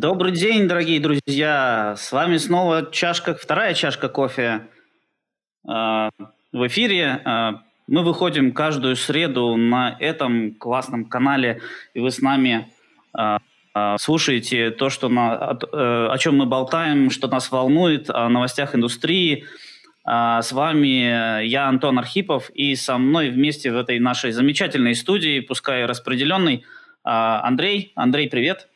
Добрый день, дорогие друзья! С вами снова чашка, вторая чашка кофе э, в эфире. Э, мы выходим каждую среду на этом классном канале, и вы с нами э, слушаете то, что на, о чем мы болтаем, что нас волнует, о новостях индустрии. С вами я, Антон Архипов, и со мной вместе в этой нашей замечательной студии, пускай распределенной, Андрей. Андрей, привет!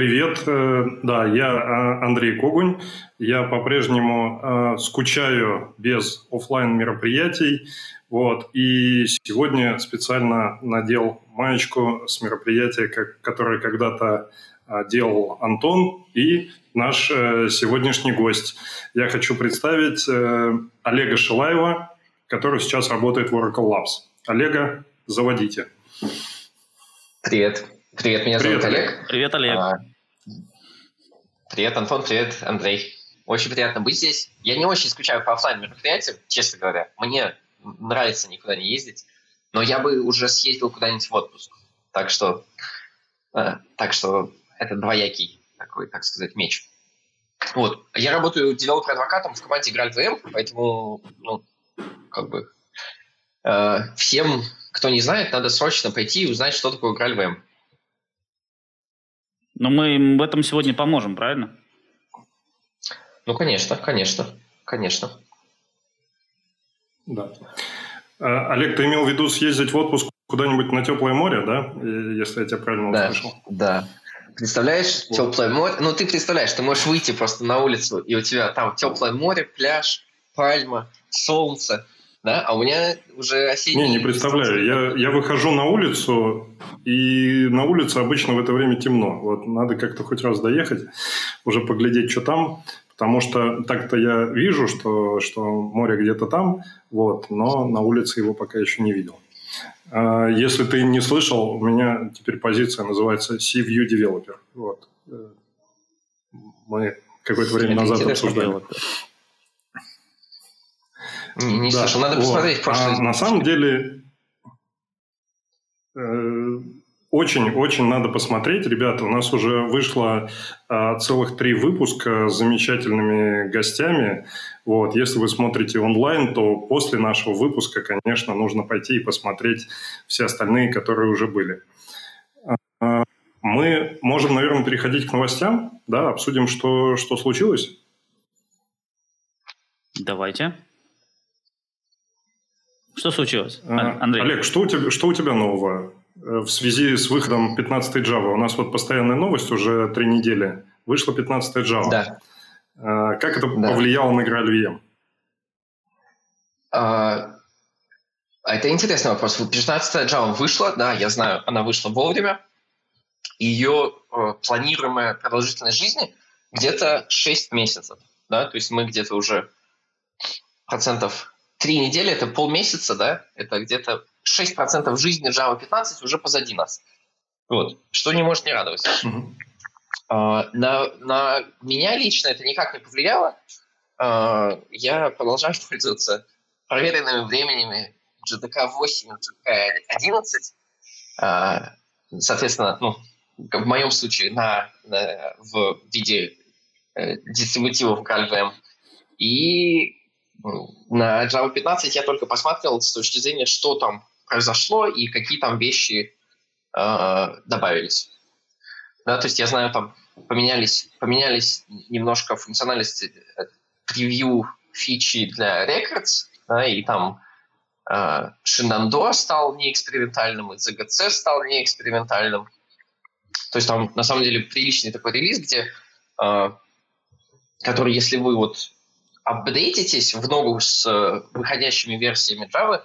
Привет, э, да, я э, Андрей Когунь. Я по-прежнему э, скучаю без офлайн мероприятий. Вот, и сегодня специально надел маечку с мероприятия, которое когда-то делал Антон и наш сегодняшний гость. Я хочу представить Олега Шилаева, который сейчас работает в Oracle Labs. Олега, заводите. Привет. Привет, меня привет, зовут Олег. Привет, Олег. А, привет, Антон, привет, Андрей. Очень приятно быть здесь. Я не очень скучаю по офлайн мероприятиям, честно говоря. Мне нравится никуда не ездить, но я бы уже съездил куда-нибудь в отпуск. Так что, э, так что это двоякий такой, так сказать, меч. Вот. Я работаю девелопер-адвокатом в команде ВМ, поэтому, ну, как бы, э, всем, кто не знает, надо срочно пойти и узнать, что такое ВМ. Но мы им в этом сегодня поможем, правильно? Ну, конечно, конечно, конечно. Да. А, Олег, ты имел в виду съездить в отпуск куда-нибудь на теплое море, да? Если я тебя правильно да, услышал. Да. Представляешь, вот. теплое море. Ну, ты представляешь, ты можешь выйти просто на улицу, и у тебя там теплое море, пляж, пальма, солнце, да, а у меня уже осенний... Не, не представляю. Я, я выхожу на улицу, и на улице обычно в это время темно. Вот надо как-то хоть раз доехать, уже поглядеть, что там, потому что так-то я вижу, что, что море где-то там, вот, но на улице его пока еще не видел. А, если ты не слышал, у меня теперь позиция называется Sea View Developer. Вот. Э, мы какое-то время назад обсуждали. Developer. Не, не да. слышал, надо вот. посмотреть прошлое. А на самом деле очень-очень э, надо посмотреть, ребята. У нас уже вышло а, целых три выпуска с замечательными гостями. Вот, если вы смотрите онлайн, то после нашего выпуска, конечно, нужно пойти и посмотреть все остальные, которые уже были. А, мы можем, наверное, переходить к новостям, да, обсудим, что, что случилось. Давайте. Что случилось, а, Андрей? Олег, что у тебя, что у тебя нового э, в связи с выходом 15 Java? У нас вот постоянная новость уже три недели. Вышла 15 Java. Да. А, как это да. повлияло на игру LVM? А, это интересный вопрос. 15 Java вышла, да, я знаю, она вышла вовремя. Ее э, планируемая продолжительность жизни где-то 6 месяцев. Да? То есть мы где-то уже процентов три недели – это полмесяца, да, это где-то 6% жизни Java 15 уже позади нас. Вот, что не может не радовать. Mm-hmm. Uh, на, на меня лично это никак не повлияло. Uh, я продолжаю пользоваться проверенными временем GTK 8 и GTK 11. Uh, соответственно, ну, в моем случае на, на, в виде э, дистрибутивов GalVM. И на Java 15 я только посмотрел с точки зрения, что там произошло и какие там вещи э, добавились. Да, то есть я знаю, там поменялись, поменялись немножко функциональности превью фичи для Records, да, и там э, Shenandoah стал неэкспериментальным, и ZGC стал неэкспериментальным. То есть там на самом деле приличный такой релиз, где э, который, если вы вот апдейтитесь в ногу с э, выходящими версиями Java,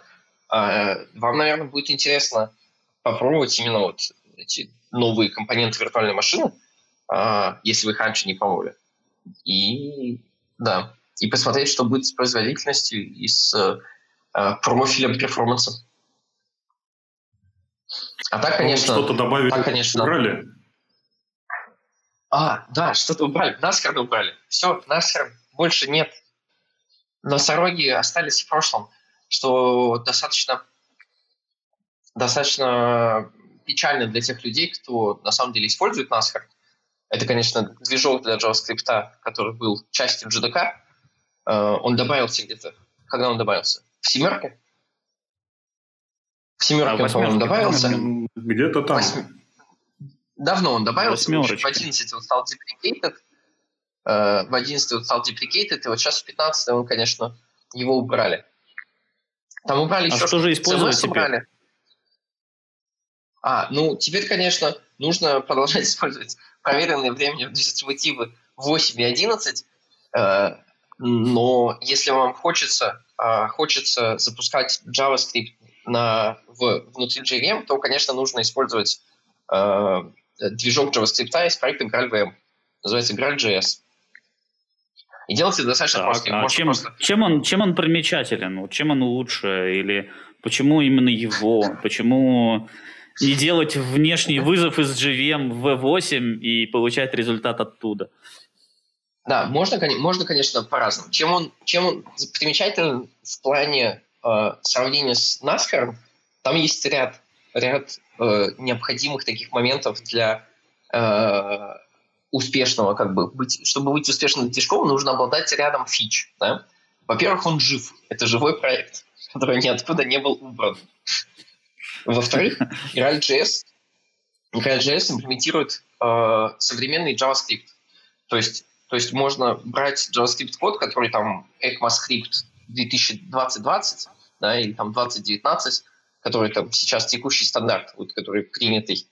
э, вам, наверное, будет интересно попробовать именно вот эти новые компоненты виртуальной машины, э, если вы их раньше не пробовали. И да, и посмотреть, что будет с производительностью и с профилем перформанса. А так, конечно... Что-то добавили, так, конечно, убрали? А, да, что-то убрали. Наскар убрали. Все, Наскар больше нет носороги остались в прошлом, что достаточно, достаточно печально для тех людей, кто на самом деле использует NASCAR. Это, конечно, движок для JavaScript, который был частью JDK. Э, он добавился где-то. Когда он добавился? В семерке? В семерке, а, по-моему, добавился. Где-то там. Восьми... Давно он добавился. В 11 он стал deprecated. Э, в 11 он стал deprecated, и вот сейчас в 15 он, конечно, его убрали. Там убрали а еще... что же использовать теперь? Убрали. А, ну, теперь, конечно, нужно продолжать использовать проверенные временем дистрибутивы 8 и 11, э, но если вам хочется, э, хочется запускать JavaScript на, в, внутри JVM, то, конечно, нужно использовать э, движок JavaScript из проекта GraalVM. Называется GraalJS. И делать это достаточно так, просто. А чем, просто... чем, он, чем он примечателен? Чем он лучше? Или почему именно его? Почему не делать внешний вызов из JVM в V8 и получать результат оттуда? Да, можно, можно конечно, по-разному. Чем он, чем он примечателен в плане э, сравнения с NASCAR, там есть ряд, ряд э, необходимых таких моментов для э, успешного, как бы, быть, чтобы быть успешным движком, нужно обладать рядом фич. Да? Во-первых, он жив. Это живой проект, который ниоткуда не был убран. Во-вторых, GraalJS, GraalJS имплементирует э, современный JavaScript. То есть, то есть можно брать JavaScript-код, который там ECMAScript 2020, да, или там 2019, который там сейчас текущий стандарт, вот, который принятый.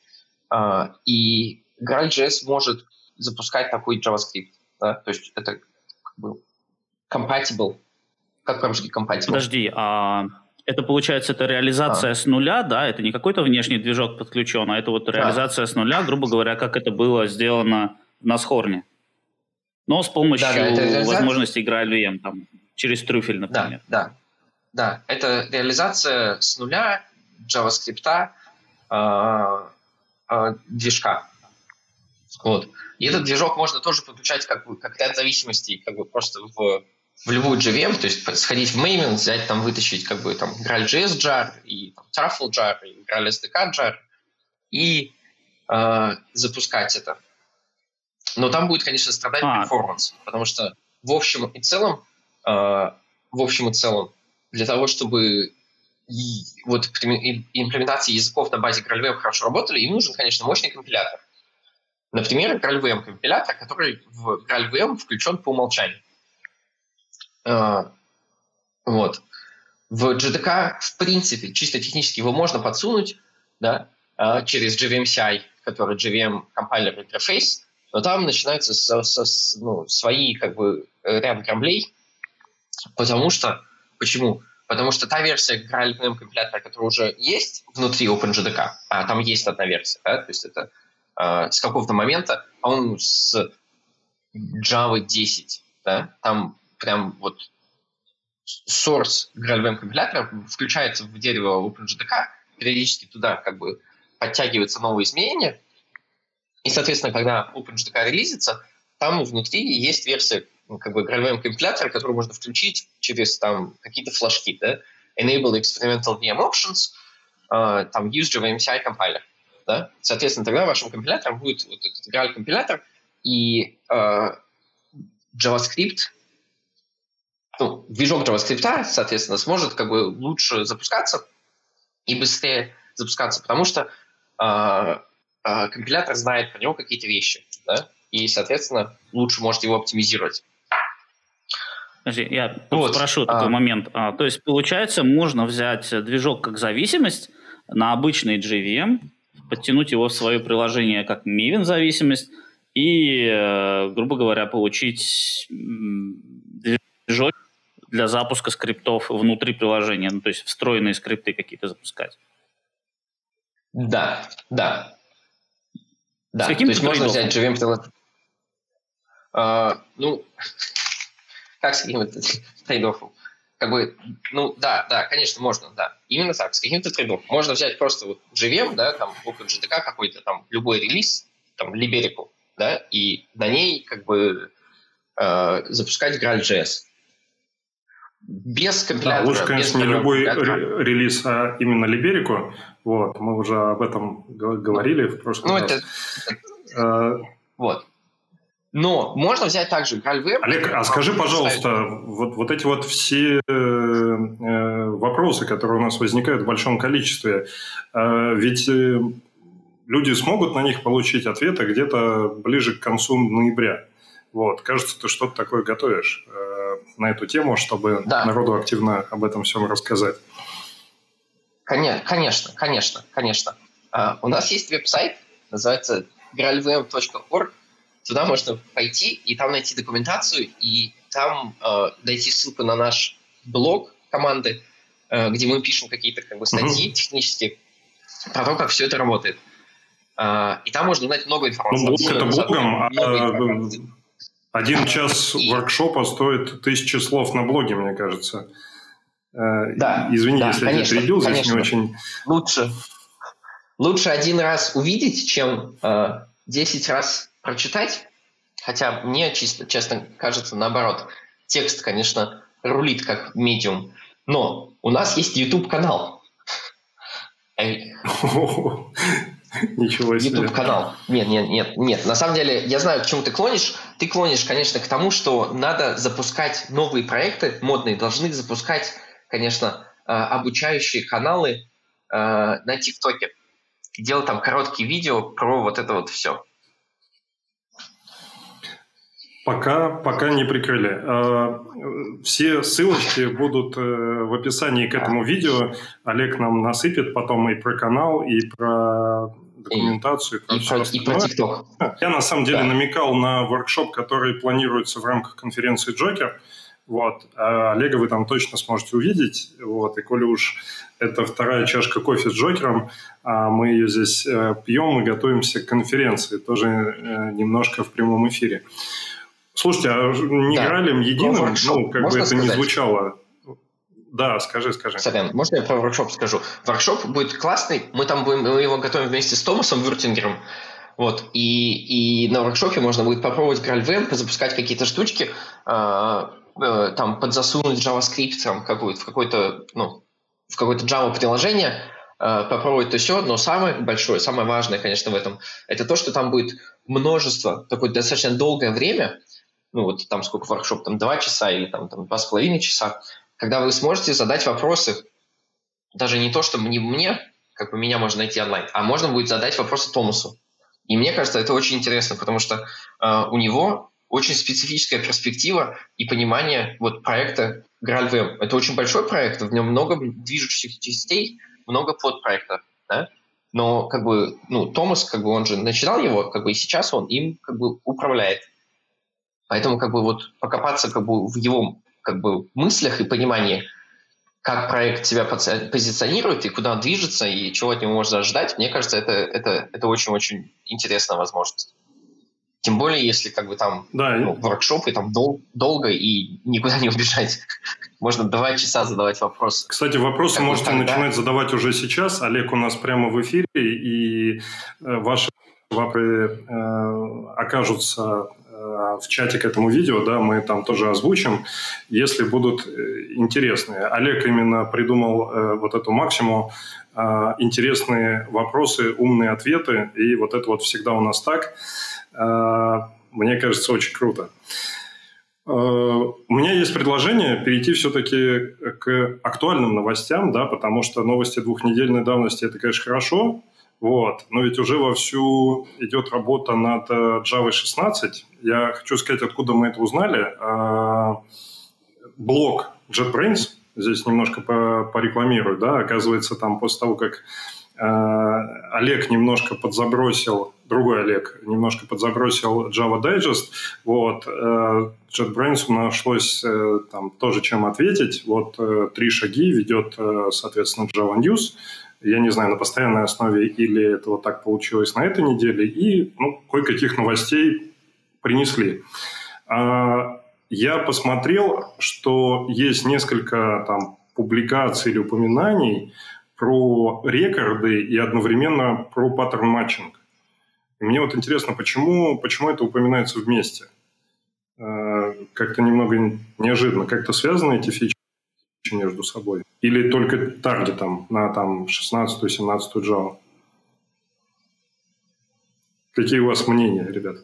Э, и GraalJS может запускать такой JavaScript. Да? То есть это как бы compatible. Как по-русски compatible? Подожди, а это получается, это реализация а. с нуля, да? Это не какой-то внешний движок подключен, а это вот реализация да. с нуля, грубо говоря, как это было сделано в Насхорне. Но с помощью да, да, возможности GraalVM, там, через трюфель, например. Да, да. Да, это реализация с нуля JavaScript э, э, движка. Вот. И этот движок можно тоже подключать как, бы, как ряд зависимостей, как бы просто в, в любую JVM, то есть сходить в Maven, взять там, вытащить как бы там GraalJS jar, и там, Truffle jar, и GraalSDK jar, и э, запускать это. Но там будет, конечно, страдать а. перформанс, потому что в общем и целом, э, в общем и целом, для того, чтобы и, вот имплементации языков на базе GraalVM хорошо работали, им нужен, конечно, мощный компилятор. Например, GraalVM компилятор, который в GraalVM включен по умолчанию. Uh, вот. В JDK, в принципе, чисто технически его можно подсунуть да, uh, через JVM-CI, который JVM компайлер интерфейс, но там начинаются со, со, ну, свои как бы ряд граблей, потому что, почему? Потому что та версия GraalVM компилятора, которая уже есть внутри OpenJDK, а там есть одна версия, да, то есть это э, с какого-то момента, по-моему, с Java 10, да, там прям вот source GraalVM компилятора включается в дерево OpenJDK, периодически туда как бы подтягиваются новые изменения, и, соответственно, когда OpenJDK релизится, там внутри есть версия ну, как бы GraalVM компилятора, которую можно включить через там какие-то флажки, да, enable experimental VM options, э, там use JVMCI compiler да? Соответственно, тогда вашим компилятором будет вот этот Graal-компилятор, и э, JavaScript, ну, движок JavaScript, соответственно, сможет как бы лучше запускаться и быстрее запускаться, потому что э, э, компилятор знает про него какие-то вещи, да? и, соответственно, лучше может его оптимизировать. Подожди, я вот. спрошу такой а, момент. А, то есть, получается, можно взять движок как зависимость на обычный JVM, подтянуть его в свое приложение как Maven зависимость и, э, грубо говоря, получить движок для запуска скриптов внутри приложения, ну, то есть встроенные скрипты какие-то запускать. Да, да. Да, С каким то есть можно взять JVM приложение. Uh, ну, как с каким-то трейдофом? Как бы, ну, да, да, конечно, можно, да. Именно так, с каким-то трейдом. Можно взять просто вот JVM, да, там, OpenJDK какой-то, там, любой релиз, там, Liberico, да, и на ней, как бы, э, запускать GraalJS. Без компилятора. Да, лучше, конечно, не любой релиз, а именно Liberico. Вот, мы уже об этом говорили в прошлом ну, раз. Это, э, вот. Но можно взять также GraalVM. Олег, а скажи, пожалуйста, вот, вот эти вот все э, э, вопросы, которые у нас возникают в большом количестве, э, ведь э, люди смогут на них получить ответы где-то ближе к концу ноября. Вот, кажется, ты что-то такое готовишь э, на эту тему, чтобы да. народу активно об этом всем рассказать. Конечно, конечно, конечно, конечно. Uh, у нас есть веб-сайт, называется graalvm.org. Туда можно пойти и там найти документацию, и там uh, найти ссылку на наш блог команды, uh, где мы пишем какие-то как бы, статьи mm-hmm. технические про то, как все это работает. Uh, и там можно узнать много информации. Ну, блог это блогом, а один час воркшопа стоит тысячи слов на блоге, мне кажется. Э, да. Извини, да, если конечно, я перебил, здесь не очень... Лучше, лучше один раз увидеть, чем э, 10 раз прочитать. Хотя мне, чисто, честно кажется, наоборот. Текст, конечно, рулит как медиум. Но у нас есть YouTube-канал. Ничего себе. YouTube-канал. Нет, нет, нет, нет. На самом деле, я знаю, к чему ты клонишь. Ты клонишь, конечно, к тому, что надо запускать новые проекты, модные, должны запускать, конечно, э, обучающие каналы э, на ТикТоке. Делать там короткие видео про вот это вот все. Пока, пока не прикрыли. Э, все ссылочки будут в описании к этому видео. Олег нам насыпет потом и про канал, и про документацию и, и, про, и про TikTok. Я на самом деле да. намекал на воркшоп, который планируется в рамках конференции Джокер. Вот. А Олега вы там точно сможете увидеть. Вот. И коли уж это вторая чашка кофе с Джокером, а мы ее здесь э, пьем и готовимся к конференции, тоже э, немножко в прямом эфире. Слушайте, а не да. Гралем единым, ну, как бы это сказать? не звучало да, скажи, скажи. Сорян, можно я про воркшоп скажу? Воркшоп будет классный, мы там будем, мы его готовим вместе с Томасом Вюртингером, вот, и, и на воркшопе можно будет попробовать GraalVM, запускать какие-то штучки, э, э, там, подзасунуть JavaScript там, какую-то, в какой-то, ну, в какое-то Java-приложение, э, попробовать то все, но самое большое, самое важное, конечно, в этом, это то, что там будет множество, такое достаточно долгое время, ну вот там сколько воркшоп, там два часа или там, там два с половиной часа, когда вы сможете задать вопросы, даже не то, что не мне, как бы меня можно найти онлайн, а можно будет задать вопросы Томасу. И мне кажется, это очень интересно, потому что э, у него очень специфическая перспектива и понимание вот проекта GraalVM. Это очень большой проект, в нем много движущих частей, много подпроектов, да? Но как бы, ну, Томас, как бы он же начинал его, как бы и сейчас он им как бы управляет. Поэтому как бы вот покопаться как бы в его как бы мыслях и понимании, как проект себя позиционирует и куда он движется, и чего от него можно ожидать, мне кажется, это, это, это очень-очень интересная возможность. Тем более, если как бы там да, ну, воркшоп, и там дол- долго и никуда не убежать. Можно два часа задавать вопросы. Кстати, вопросы как можете тогда... начинать задавать уже сейчас. Олег у нас прямо в эфире, и э, ваши вопросы э, окажутся в чате к этому видео, да, мы там тоже озвучим, если будут э, интересные. Олег именно придумал э, вот эту максимум интересные вопросы, умные ответы, и вот это вот всегда у нас так. Мне кажется, очень круто. У меня есть предложение перейти все-таки к актуальным новостям, да, потому что новости двухнедельной давности – это, конечно, хорошо, вот. Но ведь уже вовсю идет работа над э, Java 16. Я хочу сказать, откуда мы это узнали. А, блок JetBrains, здесь немножко порекламирую, да, оказывается, там после того, как а, Олег немножко подзабросил, другой Олег немножко подзабросил Java Digest, вот, э, JetBrains нашлось э, там тоже чем ответить, вот три шаги ведет, соответственно, Java News, я не знаю, на постоянной основе или это вот так получилось на этой неделе, и ну, кое-каких новостей принесли. А, я посмотрел, что есть несколько там публикаций или упоминаний про рекорды и одновременно про pattern matching. Мне вот интересно, почему, почему это упоминается вместе? А, как-то немного неожиданно. Как-то связаны эти фичи? между собой? Или только таргетом на там 16-17 Java? Какие у вас мнения, ребята?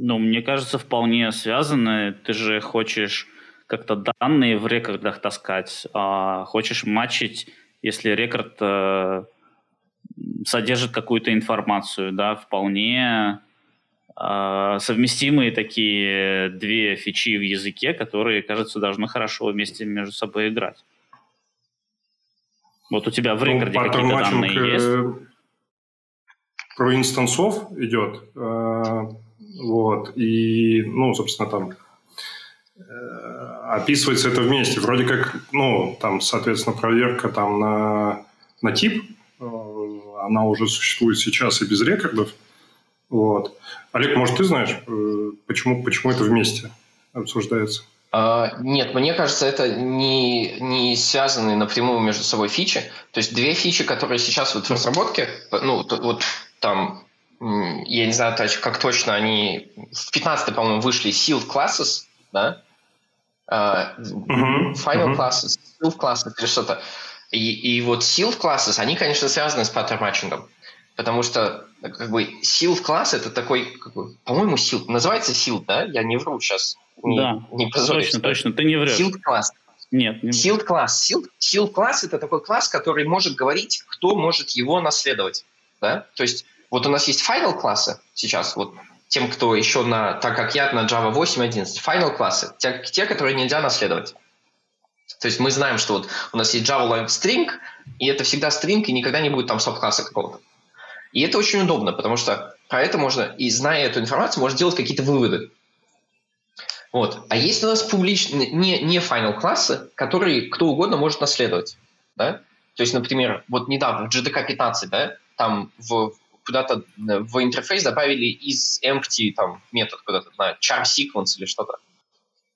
Ну, мне кажется, вполне связаны. Ты же хочешь как-то данные в рекордах таскать, а хочешь матчить, если рекорд э, содержит какую-то информацию, да, вполне э, совместимые такие две фичи в языке, которые, кажется, должны хорошо вместе между собой играть. Вот у тебя в ну, рекорде ну, какие-то данные э, есть? Про инстансов идет. Э, вот. И, ну, собственно, там э, описывается это вместе. Вроде как, ну, там, соответственно, проверка там на, на тип, она уже существует сейчас и без рекордов. Вот. Олег, может, ты знаешь, почему, почему это вместе обсуждается? Uh, нет, мне кажется, это не, не связанные напрямую между собой фичи. То есть две фичи, которые сейчас вот в разработке, ну, вот там, я не знаю, как точно они, в 15 по-моему, вышли Sealed Classes, да? Uh, uh-huh. Final uh-huh. Classes, Sealed Classes или что-то. И, и вот Sealed Classes, они, конечно, связаны с паттерн матчингом. Потому что как бы Sealed класс это такой, как бы, по-моему, Sealed, называется Sealed, да? Я не вру сейчас не, да, не позорюсь. Точно, точно, ты не врешь. Sealed класс. Нет, не Sealed класс. Sealed, sealed класс это такой класс, который может говорить, кто может его наследовать. Да? То есть вот у нас есть final классы сейчас, вот тем, кто еще на, так как я на Java 8.11, final классы, те, те, которые нельзя наследовать. То есть мы знаем, что вот у нас есть Java Lang String, и это всегда string, и никогда не будет там субкласса какого-то. И это очень удобно, потому что про это можно, и зная эту информацию, можно делать какие-то выводы. Вот. А есть у нас публичные, не, не final классы, которые кто угодно может наследовать. Да? То есть, например, вот недавно в GDK 15, да, там в, куда-то в интерфейс добавили из empty там, метод куда-то на char sequence или что-то.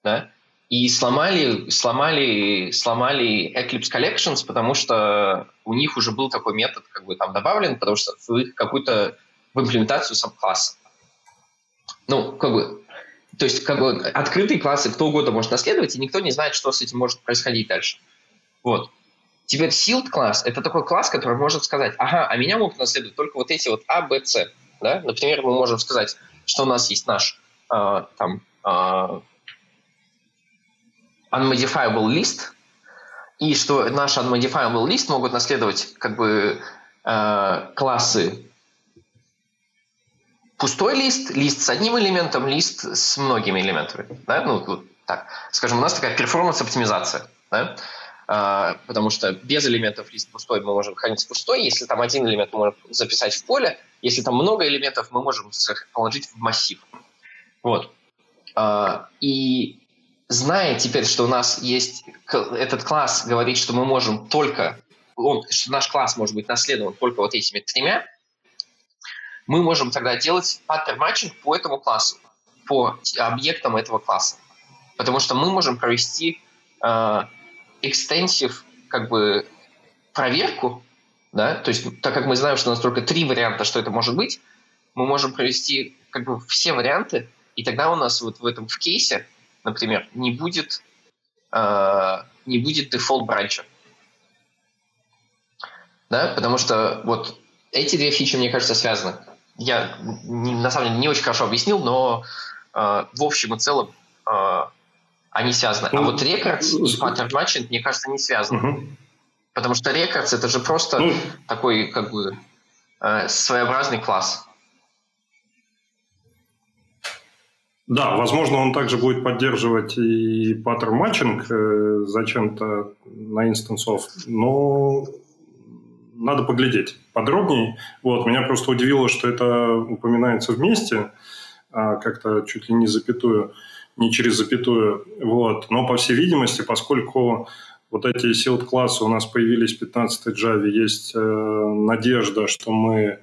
Да? И сломали, сломали, сломали Eclipse Collections, потому что у них уже был такой метод как бы там добавлен, потому что в их какую-то в имплементацию сабкласса. Ну, как бы то есть как бы открытые классы кто угодно может наследовать, и никто не знает, что с этим может происходить дальше. Вот. Теперь sealed класс – это такой класс, который может сказать, ага, а меня могут наследовать только вот эти вот А, Б, С. Да? Например, мы можем сказать, что у нас есть наш э, там э, unmodifiable list, и что наш unmodifiable list могут наследовать как бы э, классы пустой лист, лист с одним элементом, лист с многими элементами. Да? Ну, вот так. Скажем, у нас такая перформанс-оптимизация. Да? А, потому что без элементов лист пустой мы можем хранить пустой. Если там один элемент мы можем записать в поле, если там много элементов, мы можем положить в массив. Вот. А, и зная теперь, что у нас есть этот класс, говорит, что мы можем только, он, что наш класс может быть наследован только вот этими тремя, мы можем тогда делать паттерн матчинг по этому классу, по объектам этого класса. Потому что мы можем провести э, как бы проверку, да, то есть так как мы знаем, что у нас только три варианта, что это может быть, мы можем провести как бы все варианты, и тогда у нас вот в этом в кейсе, например, не будет э, не будет дефолт бранча. Да, потому что вот эти две фичи, мне кажется, связаны. Я на самом деле не очень хорошо объяснил, но э, в общем и целом э, они связаны. А ну, вот records и pattern matching, мне кажется, не связаны. Угу. Потому что records это же просто ну, такой как бы э, своеобразный класс. Да, возможно, он также будет поддерживать и pattern matching э, зачем-то на instanceof, но надо поглядеть подробнее. Вот, меня просто удивило, что это упоминается вместе, а, как-то чуть ли не запятую, не через запятую. Вот. Но, по всей видимости, поскольку вот эти sealed классы у нас появились в 15 Java, есть э, надежда, что мы,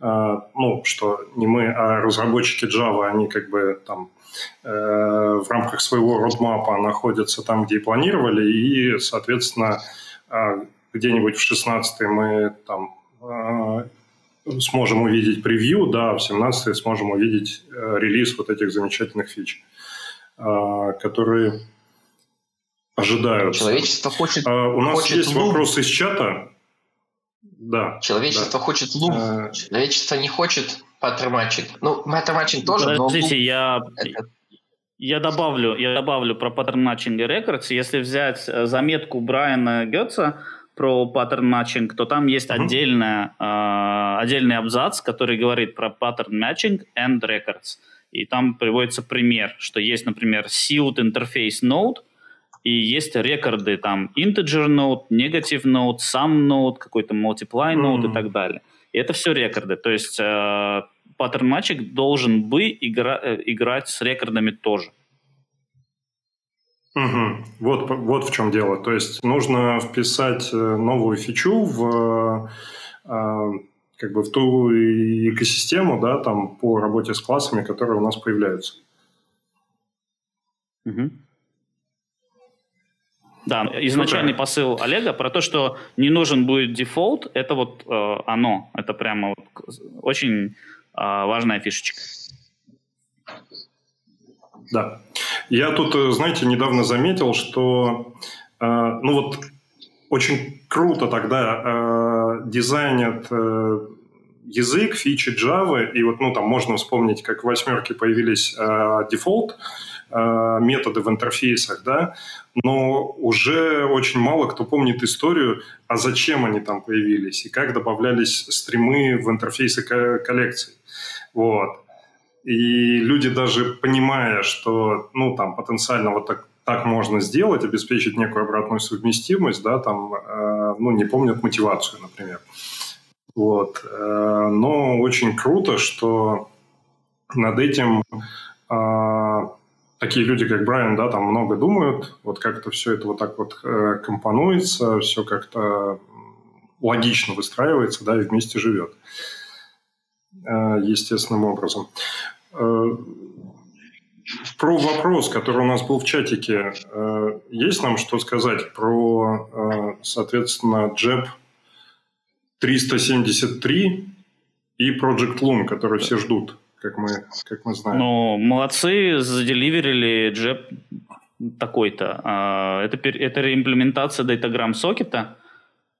э, ну, что не мы, а разработчики Java, они как бы там э, в рамках своего родмапа находятся там, где и планировали, и, соответственно, э, где-нибудь в 16 мы там э, сможем увидеть превью, да, в 17 сможем увидеть э, релиз вот этих замечательных фич, которые ожидаются. Человечество хочет... У нас хочет есть Loom. вопрос из чата. Да. Человечество да. хочет Loom. Человечество не хочет паттерн Ну, паттерн тоже, Подождите, но... я... Это... Я добавлю, я добавлю про pattern matching и records. Если взять э, заметку Брайана Гетца про pattern matching, то там есть mm-hmm. отдельная, э, отдельный абзац, который говорит про pattern matching and records. И там приводится пример, что есть, например, sealed interface node, и есть рекорды там integer node, negative node, sum node, какой-то multiply node mm-hmm. и так далее. И это все рекорды. То есть э, паттерн должен бы игра, э, играть с рекордами тоже. Угу. Вот, вот в чем дело. То есть нужно вписать э, новую фичу в, э, как бы в ту экосистему, да, там по работе с классами, которые у нас появляются. Угу. Да, изначальный Супер. посыл Олега про то, что не нужен будет дефолт, это вот э, оно, это прямо вот очень э, важная фишечка. Да. Я тут, э, знаете, недавно заметил, что, э, ну вот, очень круто тогда э, дизайнят э, язык, фичи Java, и вот, ну, там можно вспомнить, как в восьмерке появились э, дефолт, э, методы в интерфейсах, да, но уже очень мало кто помнит историю, а зачем они там появились и как добавлялись стримы в интерфейсы коллекций. Вот. И люди даже понимая, что ну, там потенциально вот так, так можно сделать, обеспечить некую обратную совместимость, да, там, э, ну, не помнят мотивацию, например. Вот. Э, но очень круто, что над этим э, такие люди, как Брайан, да, там много думают, вот как-то все это вот так вот э, компонуется, все как-то логично выстраивается, да, и вместе живет э, естественным образом. Про вопрос, который у нас был в чатике, есть нам что сказать про, соответственно, JEP 373 и Project Loon, который все ждут, как мы, как мы знаем? Ну, молодцы, заделиверили JEP такой-то. А, это, это реимплементация Datagram сокета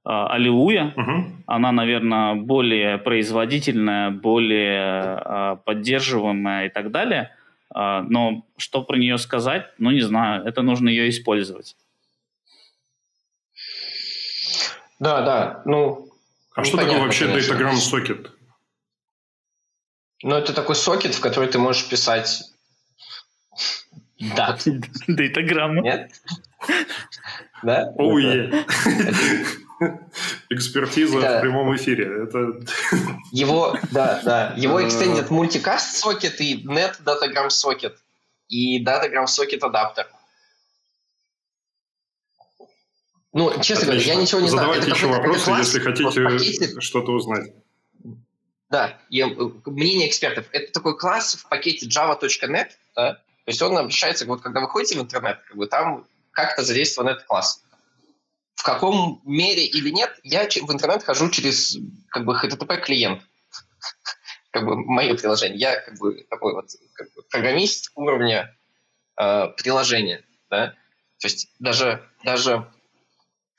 аллилуйя. Угу. Она, наверное, более производительная, более а, поддерживаемая и так далее. А, но что про нее сказать, ну, не знаю. Это нужно ее использовать. Да, да. Ну, а что такое вообще конечно. Datagram сокет? Ну, это такой сокет, в который ты можешь писать да. Дейтаграмму. Нет? Да? Оуе. Экспертиза в прямом эфире. Это... Его, да, да. Его Extended Multicast сокет и Net Datagram сокет и Datagram сокет адаптер. Ну, честно Отлично. говоря, я ничего не Задавайте знаю. еще вопросы, если хотите что-то узнать. Да, и э, мнение экспертов. Это такой класс в пакете java.net, да? То есть он обращается, вот когда вы ходите в интернет, как бы там как-то задействован этот класс. В каком мере или нет, я в интернет хожу через как бы HTTP клиент. как бы мое приложение. Я как бы такой вот как бы, программист уровня э, приложения. Да? То есть даже, даже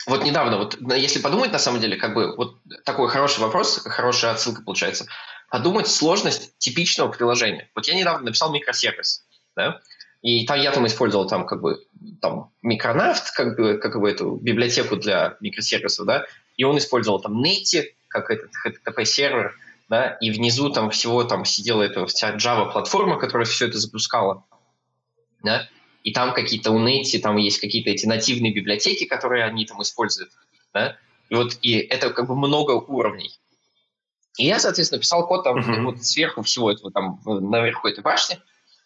вот недавно, вот если подумать на самом деле, как бы вот такой хороший вопрос, хорошая отсылка получается. Подумать сложность типичного приложения. Вот я недавно написал микросервис да, и там я там использовал там как бы там микронавт, как бы, как бы эту библиотеку для микросервисов, да, и он использовал там Netty, как этот HTTP-сервер, да, и внизу там всего там сидела эта вся Java-платформа, которая все это запускала, да, и там какие-то у Netty, там есть какие-то эти нативные библиотеки, которые они там используют, да, и вот и это как бы много уровней. И я, соответственно, писал код там uh-huh. вот сверху всего этого там наверху этой башни,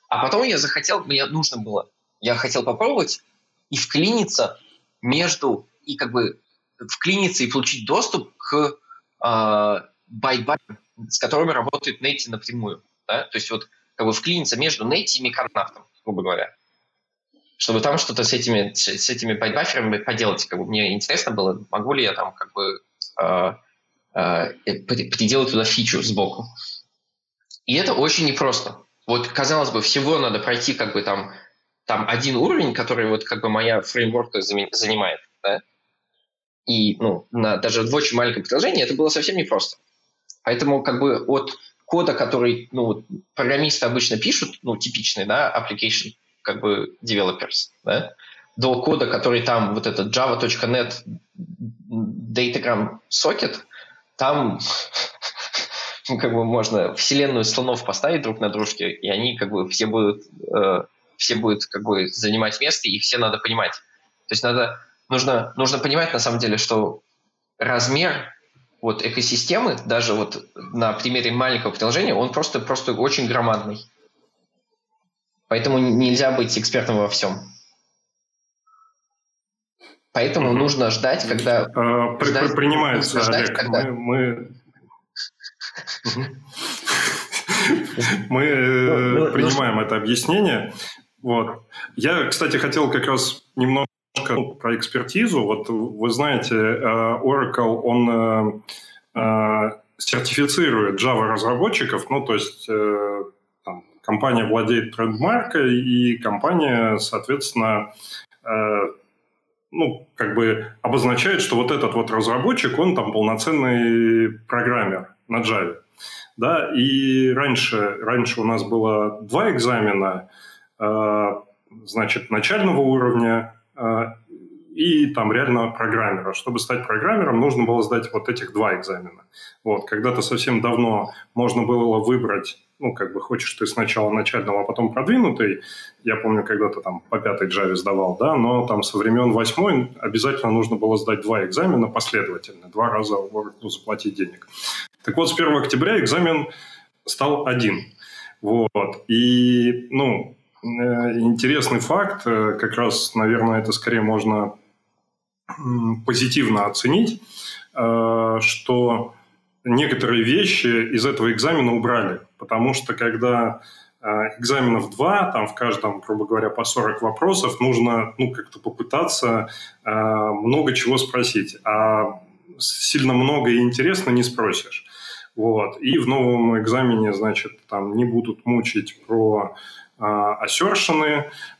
а потом я захотел, мне нужно было, я хотел попробовать и вклиниться между, и как бы вклиниться и получить доступ к э, байт-байтам, с которыми работает Netty напрямую. Да? То есть вот как бы вклиниться между Netty и Micronaut ом, грубо говоря. Чтобы там что-то с этими, с этими байт-баферами поделать. Как бы мне интересно было, могу ли я там как бы э, э, приделать туда фичу сбоку. И это очень непросто. Вот, казалось бы, всего надо пройти как бы там, там один уровень, который вот как бы моя фреймворка занимает, да? И, ну, на, даже очень маленьком приложении это было совсем непросто. Поэтому как бы от, кода, который ну, программисты обычно пишут, ну, типичный, да, application, как бы developers, да, до кода, который там, вот этот java.net datagram socket, там как бы можно вселенную слонов поставить друг на дружке, и они как бы все будут, э, все будут как бы занимать место, и все надо понимать. То есть надо, нужно, нужно понимать на самом деле, что размер вот экосистемы, даже вот на примере маленького приложения, он просто, просто очень громадный. Поэтому нельзя быть экспертом во всем. Поэтому mm-hmm. нужно ждать, когда... А, при, ждать, принимается, ждать, Олег. Когда... Мы, мы... Э, ну, ну, принимаем это объяснение. Вот. Я, кстати, хотел как раз немного ну, про экспертизу. Вот вы знаете, э, Oracle, он сертифицирует Java-разработчиков, ну, то есть компания владеет трендмаркой, и компания, соответственно, ну, как бы обозначает, что вот этот вот разработчик, он там полноценный программер на Java. Да, и раньше, раньше у нас было два экзамена, э, значит, начального уровня э, и там реально программера. Чтобы стать программером, нужно было сдать вот этих два экзамена. Вот, когда-то совсем давно можно было выбрать ну, как бы хочешь ты сначала начального, а потом продвинутый. Я помню, когда-то там по пятой Java сдавал, да, но там со времен восьмой обязательно нужно было сдать два экзамена последовательно, два раза ну, заплатить денег. Так вот, с 1 октября экзамен стал один. Вот. И, ну, э, интересный факт, э, как раз, наверное, это скорее можно позитивно оценить, э, что некоторые вещи из этого экзамена убрали, потому что когда экзаменов два, там в каждом, грубо говоря, по 40 вопросов, нужно ну, как-то попытаться много чего спросить, а сильно много и интересно не спросишь. Вот. И в новом экзамене, значит, там не будут мучить про э,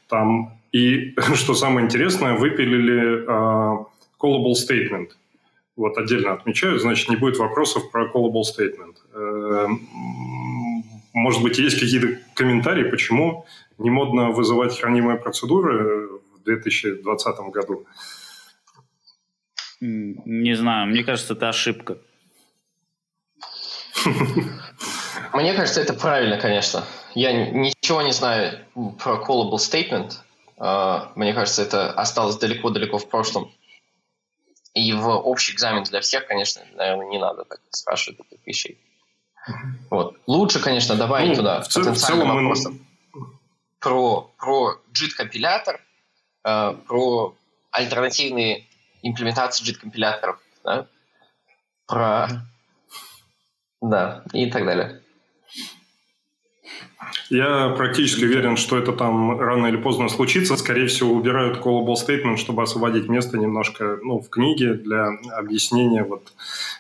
там, и, что самое интересное, выпилили э, callable statement. Вот отдельно отмечаю, значит, не будет вопросов про callable statement. Э, может быть, есть какие-то комментарии, почему не модно вызывать хранимые процедуры в 2020 году? Не знаю, мне кажется, это ошибка. Мне кажется, это правильно, конечно. Я ничего не знаю про callable statement. А, мне кажется, это осталось далеко-далеко в прошлом. И в общий экзамен для всех, конечно, наверное, не надо так спрашивать таких вещей. Вот. Лучше, конечно, добавить ну, туда в потенциальный вопрос мы... про, про JIT-компилятор, э, про альтернативные имплементации JIT-компиляторов, да? про да, и так далее. Я практически уверен, что это там рано или поздно случится. Скорее всего, убирают callable statement, чтобы освободить место немножко ну, в книге для объяснения вот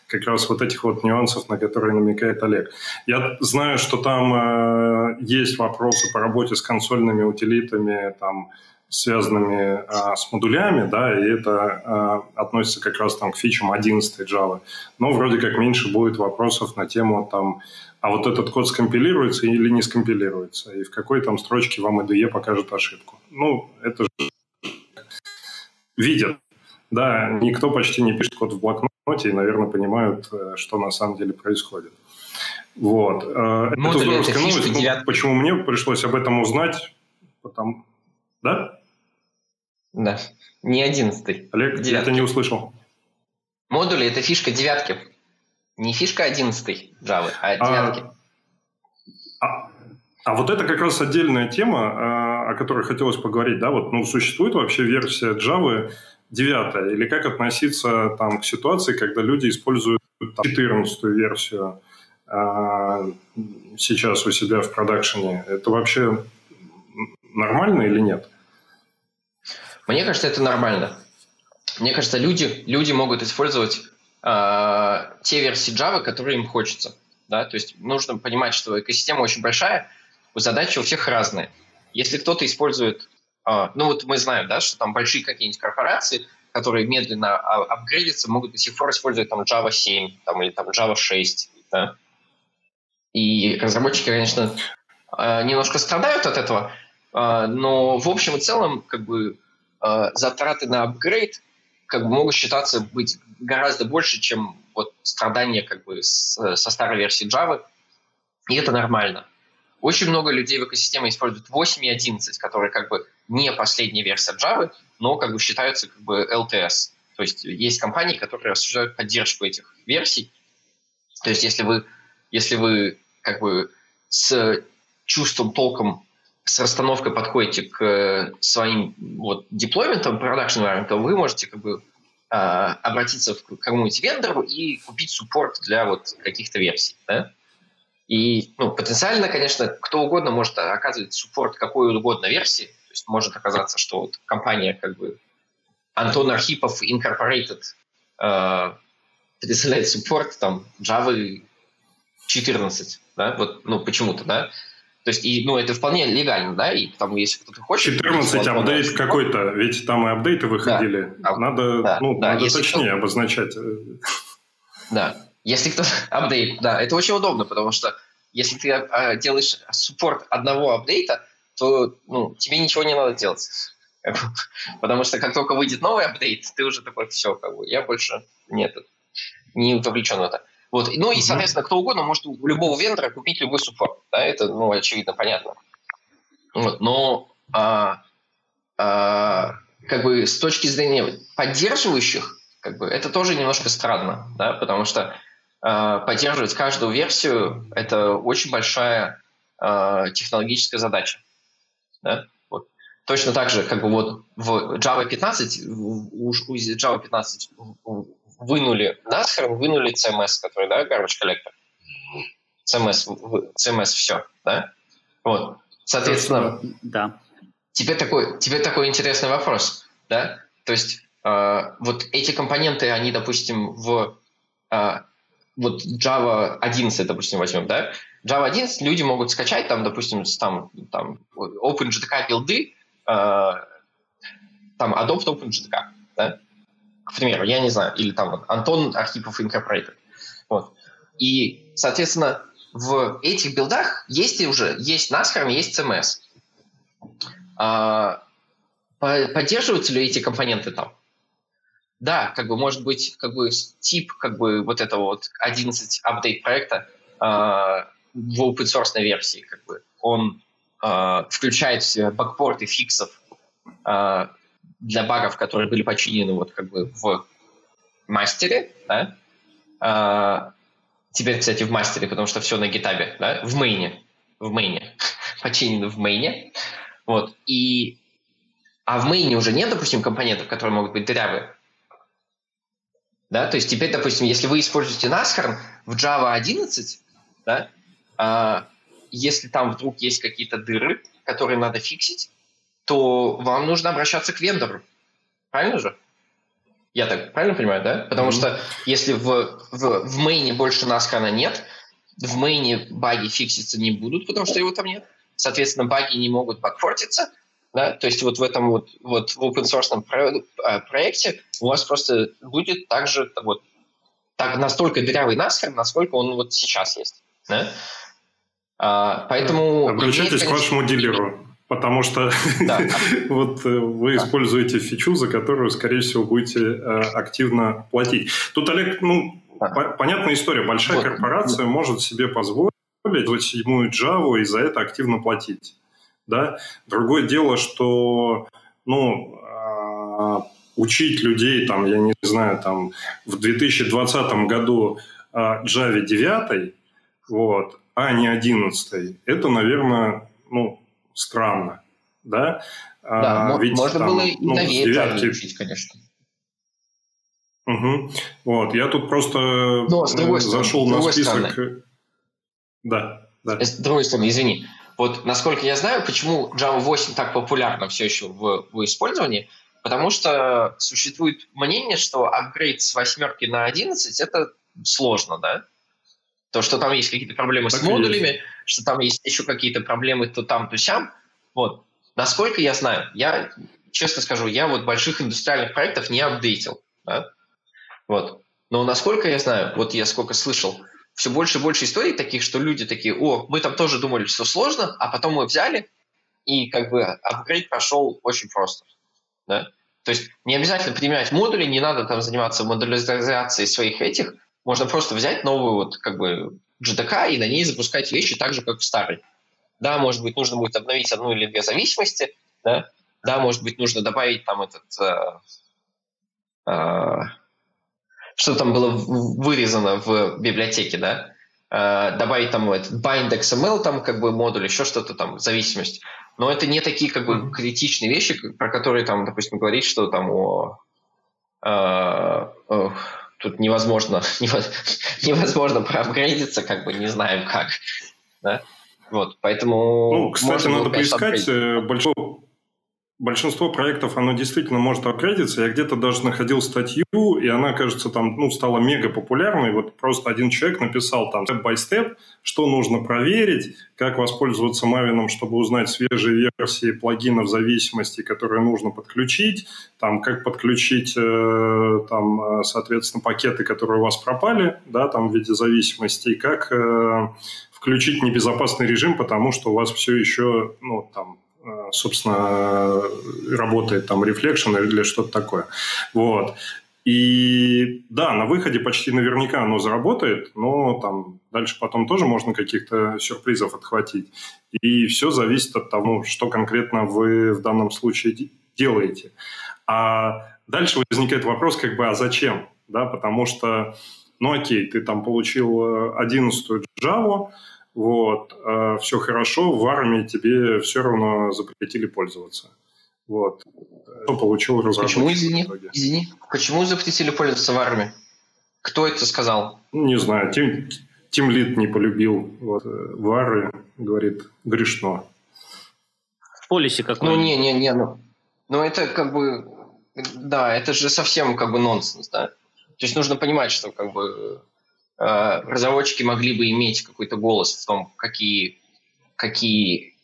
как раз вот этих вот нюансов, на которые намекает Олег. Я знаю, что там э, есть вопросы по работе с консольными утилитами, там, связанными а, с модулями, да, и это а, относится как раз там к фичам 11 Java. Но вроде как меньше будет вопросов на тему там, а вот этот код скомпилируется или не скомпилируется, и в какой там строчке вам IDE покажет ошибку. Ну, это же видят. Да, никто почти не пишет код в блокноте и, наверное, понимают, э, что на самом деле происходит. Вот. Э, Модули это здоровская новость. 9... Почему мне пришлось об этом узнать? Потому... Да? Да, не одиннадцатый. Олег, девятки. я это не услышал. Модули – это фишка девятки. Не фишка одиннадцатой Java, а, девятки. А, а, а вот это как раз отдельная тема, а, о которой хотелось поговорить. Да? Вот, ну, существует вообще версия Java девятая? Или как относиться там, к ситуации, когда люди используют четырнадцатую версию а, сейчас у себя в продакшене? Это вообще нормально или нет? Мне кажется, это нормально. Мне кажется, люди, люди могут использовать э, те версии Java, которые им хочется. Да? То есть нужно понимать, что экосистема очень большая, задачи у всех разные. Если кто-то использует, э, ну вот мы знаем, да, что там большие какие-нибудь корпорации, которые медленно апгрейдятся, могут до сих пор использовать там Java 7 там, или там Java 6. Да? И разработчики, конечно, э, немножко страдают от этого, э, но в общем и целом как бы затраты на апгрейд как бы могут считаться быть гораздо больше, чем вот страдания как бы с, со старой версии Java, и это нормально. Очень много людей в экосистеме используют 8 и 11, которые как бы не последняя версия Java, но как бы считаются как бы LTS. То есть есть компании, которые осуществляют поддержку этих версий. То есть если вы, если вы как бы с чувством, толком, с расстановкой подходите к своим вот деплойментам, продакшн то вы можете как бы э, обратиться к какому-нибудь вендору и купить суппорт для вот каких-то версий. Да? И ну, потенциально, конечно, кто угодно может оказывать суппорт какой угодно версии. То есть может оказаться, что вот компания как бы Антон Архипов Incorporated э, предоставляет суппорт там Java 14, да, вот, ну, почему-то, да. То есть, и, ну, это вполне легально, да, и там, если кто-то хочет... 14 апдейт какой-то, ведь там и апдейты выходили. Да. Надо, да, ну, да. надо точнее кто... обозначать. Да, если кто... Апдейт, да, это очень удобно, потому что если ты а, делаешь суппорт одного апдейта, то ну, тебе ничего не надо делать. Потому что как только выйдет новый апдейт, ты уже такой, все, как бы, я больше нет, не вовлечен в это. Вот. Ну и, соответственно, кто угодно может у любого вендора купить любой суппорт. Да, это, ну, очевидно, понятно. Вот. Но а, а, как бы с точки зрения поддерживающих, как бы это тоже немножко странно, да, потому что а, поддерживать каждую версию – это очень большая а, технологическая задача. Да? Вот. Точно так же, как бы вот в Java 15, у, у Java 15 вынули NASCAR, вынули CMS, который, да, garbage collector. CMS, CMS все, да? Вот. Соответственно, да. Теперь такой, теперь такой интересный вопрос, да? То есть э, вот эти компоненты, они, допустим, в э, вот Java 11, допустим, возьмем, да? Java 11 люди могут скачать, там, допустим, там, там OpenJDK билды, э, там Adopt OpenJDK, да? К примеру, я не знаю, или там вот Антон Архипов Incorporated. Вот. И, соответственно, в этих билдах есть уже, есть NASCAR, есть CMS. А, поддерживаются ли эти компоненты там? Да, как бы может быть как бы тип как бы вот этого вот 11 апдейт проекта а, в open версии, как бы он а, включает в себя бакпорты фиксов а, для багов, которые были починены вот как бы в мастере, да? а, теперь, кстати, в мастере, потому что все на гитабе, да? в мейне, в мейне, починено в мейне, вот, и а в мейне уже нет, допустим, компонентов, которые могут быть дырявые, да, то есть теперь, допустим, если вы используете NASCAR в Java 11, да, а, если там вдруг есть какие-то дыры, которые надо фиксить, то вам нужно обращаться к вендору. Правильно же? Я так правильно понимаю, да? Потому mm-hmm. что если в, в, в мейне больше наскана нет, в мейне баги фикситься не будут, потому что его там нет. Соответственно, баги не могут бакфортиться. Да? То есть вот в этом вот, вот в open source а, проекте у вас просто будет также вот так, настолько дырявый наскар, насколько он вот сейчас есть. Да? А, поэтому... Обращайтесь имеет, к вашему дилеру. Потому что да. вот э, вы да. используете фичу, за которую, скорее всего, будете э, активно платить. Тут, Олег, ну, да. по- понятная история. Большая вот. корпорация может себе позволить седьмую Java и за это активно платить. Да? Другое дело, что ну, э, учить людей, там, я не знаю, там, в 2020 году э, Java 9, вот, а не 11, это, наверное, ну, странно, да? Да, а, ведь можно там, было и ну, новее девятки... учить, конечно. Угу. Вот, я тут просто Но, с другой зашел стороны, на список. Стороны. Да, да. С другой стороны, извини. Вот, насколько я знаю, почему Java 8 так популярна все еще в, в использовании, потому что существует мнение, что апгрейд с восьмерки на 11 – это сложно, да? То, что там есть какие-то проблемы так с модулями, есть. что там есть еще какие-то проблемы то там, то сям. Вот. Насколько я знаю, я честно скажу, я вот больших индустриальных проектов не апдейтил. Да? Вот. Но насколько я знаю, вот я сколько слышал, все больше и больше историй таких, что люди такие, о, мы там тоже думали, что сложно, а потом мы взяли, и как бы апгрейд прошел очень просто. Да? То есть не обязательно применять модули, не надо там заниматься модуляризацией своих этих, можно просто взять новую вот как бы GDK и на ней запускать вещи так же, как в старой. Да, может быть, нужно будет обновить одну или две зависимости, да, да, может быть, нужно добавить там этот... Э, э, что там было вырезано в библиотеке, да, э, добавить там этот bind XML, там как бы модуль, еще что-то там, зависимость. Но это не такие как бы критичные вещи, про которые там, допустим, говорить, что там о, э, э, тут невозможно, невозможно проапгрейдиться, как бы не знаем как. Да? Вот, поэтому... Ну, кстати, надо поискать э, большого большинство проектов, оно действительно может апгрейдиться. Я где-то даже находил статью, и она, кажется, там, ну, стала мега популярной. Вот просто один человек написал там степ-бай-степ, что нужно проверить, как воспользоваться Мавином, чтобы узнать свежие версии плагинов зависимости, которые нужно подключить, там, как подключить, э, там, э, соответственно, пакеты, которые у вас пропали, да, там, в виде зависимостей, как э, включить небезопасный режим, потому что у вас все еще, ну, там, собственно, работает там Reflection или что-то такое. Вот. И да, на выходе почти наверняка оно заработает, но там дальше потом тоже можно каких-то сюрпризов отхватить. И все зависит от того, что конкретно вы в данном случае делаете. А дальше возникает вопрос, как бы, а зачем? Да, потому что, ну окей, ты там получил 11 э, Java, вот, э, все хорошо, в армии тебе все равно запретили пользоваться. Вот. Что получил разработчик Почему, извини, извини, почему запретили пользоваться в армии? Кто это сказал? Не знаю, Тим, Тим Лид не полюбил вот, э, Вары, говорит, грешно. В полисе какой Ну, не-не-не, ну, ну это как бы, да, это же совсем как бы нонсенс, да. То есть нужно понимать, что как бы разработчики могли бы иметь какой-то голос в том, какие, какие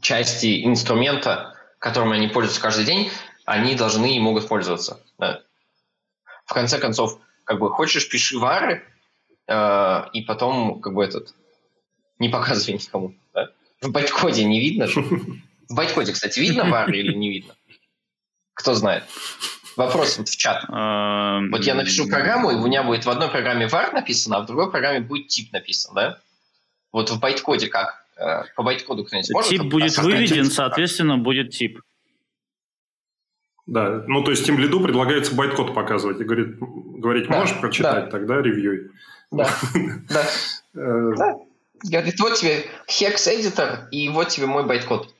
части инструмента, которыми они пользуются каждый день, они должны и могут пользоваться. Да. В конце концов, как бы хочешь, пиши вары, э, и потом как бы этот не показывай никому. Да? В байткоде не видно же. В байткоде, кстати, видно вары или не видно? Кто знает. Вопрос вот в чат. Эм, вот я напишу программу, и у меня будет в одной программе var написано, а в другой программе будет тип написан, да? Вот в байткоде как? Э, по байткоду кто-нибудь может? Тип будет выведен, соответственно, будет тип. Да, ну то есть тем лиду предлагается байткод показывать и говорит, говорить да, можешь прочитать, да. тогда ревьюй. Да, да. Э. Говорит, вот тебе hex-эдитор, и вот тебе мой байткод.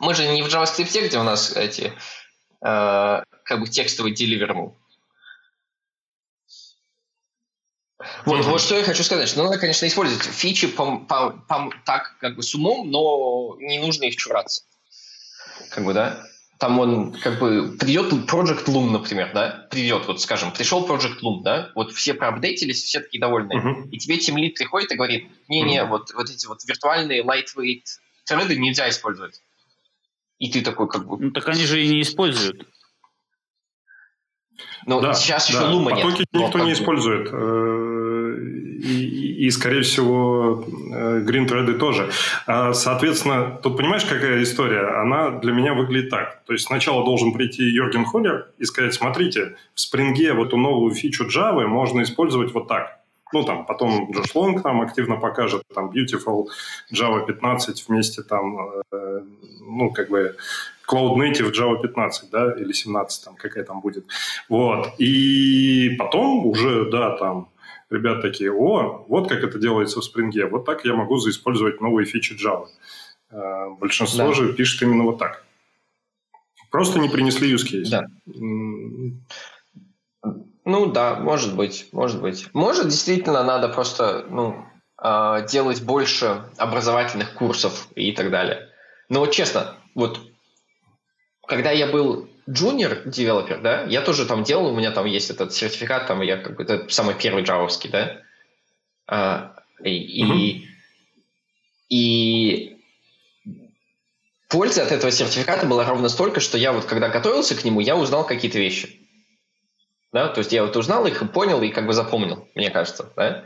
Мы же не в JavaScript, где у нас эти как бы текстовый deliverable. Вот, mm-hmm. вот что я хочу сказать, что надо, конечно, использовать фичи по, по, по, так как бы с умом, но не нужно их чураться. Как бы, да? Там он, как бы, придет Project Loom, например, да? Придет, вот, скажем, пришел Project Loom, да? Вот все проапдейтились, все такие довольны. Mm-hmm. И тебе тем лид приходит и говорит, не-не, mm-hmm. вот, вот эти вот виртуальные lightweight треды нельзя использовать. И ты такой как бы... Ну так они же и не используют. Ну, да, сейчас да. еще лума нет. Потоки никто не использует. Э, и, и, скорее всего, грин-треды тоже. А, соответственно, тут понимаешь, какая история? Она для меня выглядит так. То есть сначала должен прийти Йорген Холлер и сказать, смотрите, в спринге вот эту новую фичу Java можно использовать вот так. Ну, там, потом Джош Лонг нам активно покажет, там, Beautiful, Java 15 вместе там, э, ну, как бы, Cloud Native Java 15, да, или 17, там, какая там будет. Вот. И потом уже, да, там, ребят такие, о, вот как это делается в Spring, вот так я могу заиспользовать новые фичи Java. Э, большинство да. же пишет именно вот так. Просто не принесли use case. Да. Ну да, может быть, может быть. Может, действительно, надо просто ну, э, делать больше образовательных курсов и так далее. Но вот честно, вот когда я был junior девелопер, да, я тоже там делал, у меня там есть этот сертификат, там я как бы, это самый первый джавовский, да, а, и, mm-hmm. и, и пользы от этого сертификата было ровно столько, что я вот когда готовился к нему, я узнал какие-то вещи. Да? То есть я вот узнал их и понял, и как бы запомнил, мне кажется. Да?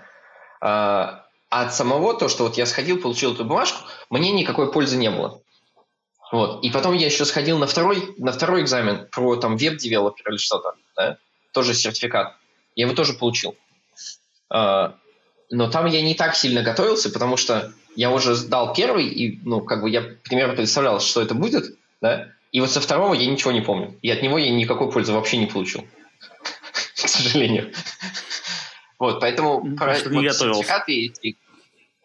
А, от самого то, что вот я сходил, получил эту бумажку, мне никакой пользы не было. Вот. И потом я еще сходил на второй, на второй экзамен про там веб-девелопер или что-то, да? тоже сертификат. Я его тоже получил. А, но там я не так сильно готовился, потому что я уже сдал первый, и, ну, как бы я примерно представлял, что это будет, да, и вот со второго я ничего не помню. И от него я никакой пользы вообще не получил. К сожалению. Вот, поэтому про вот, не сертификаты...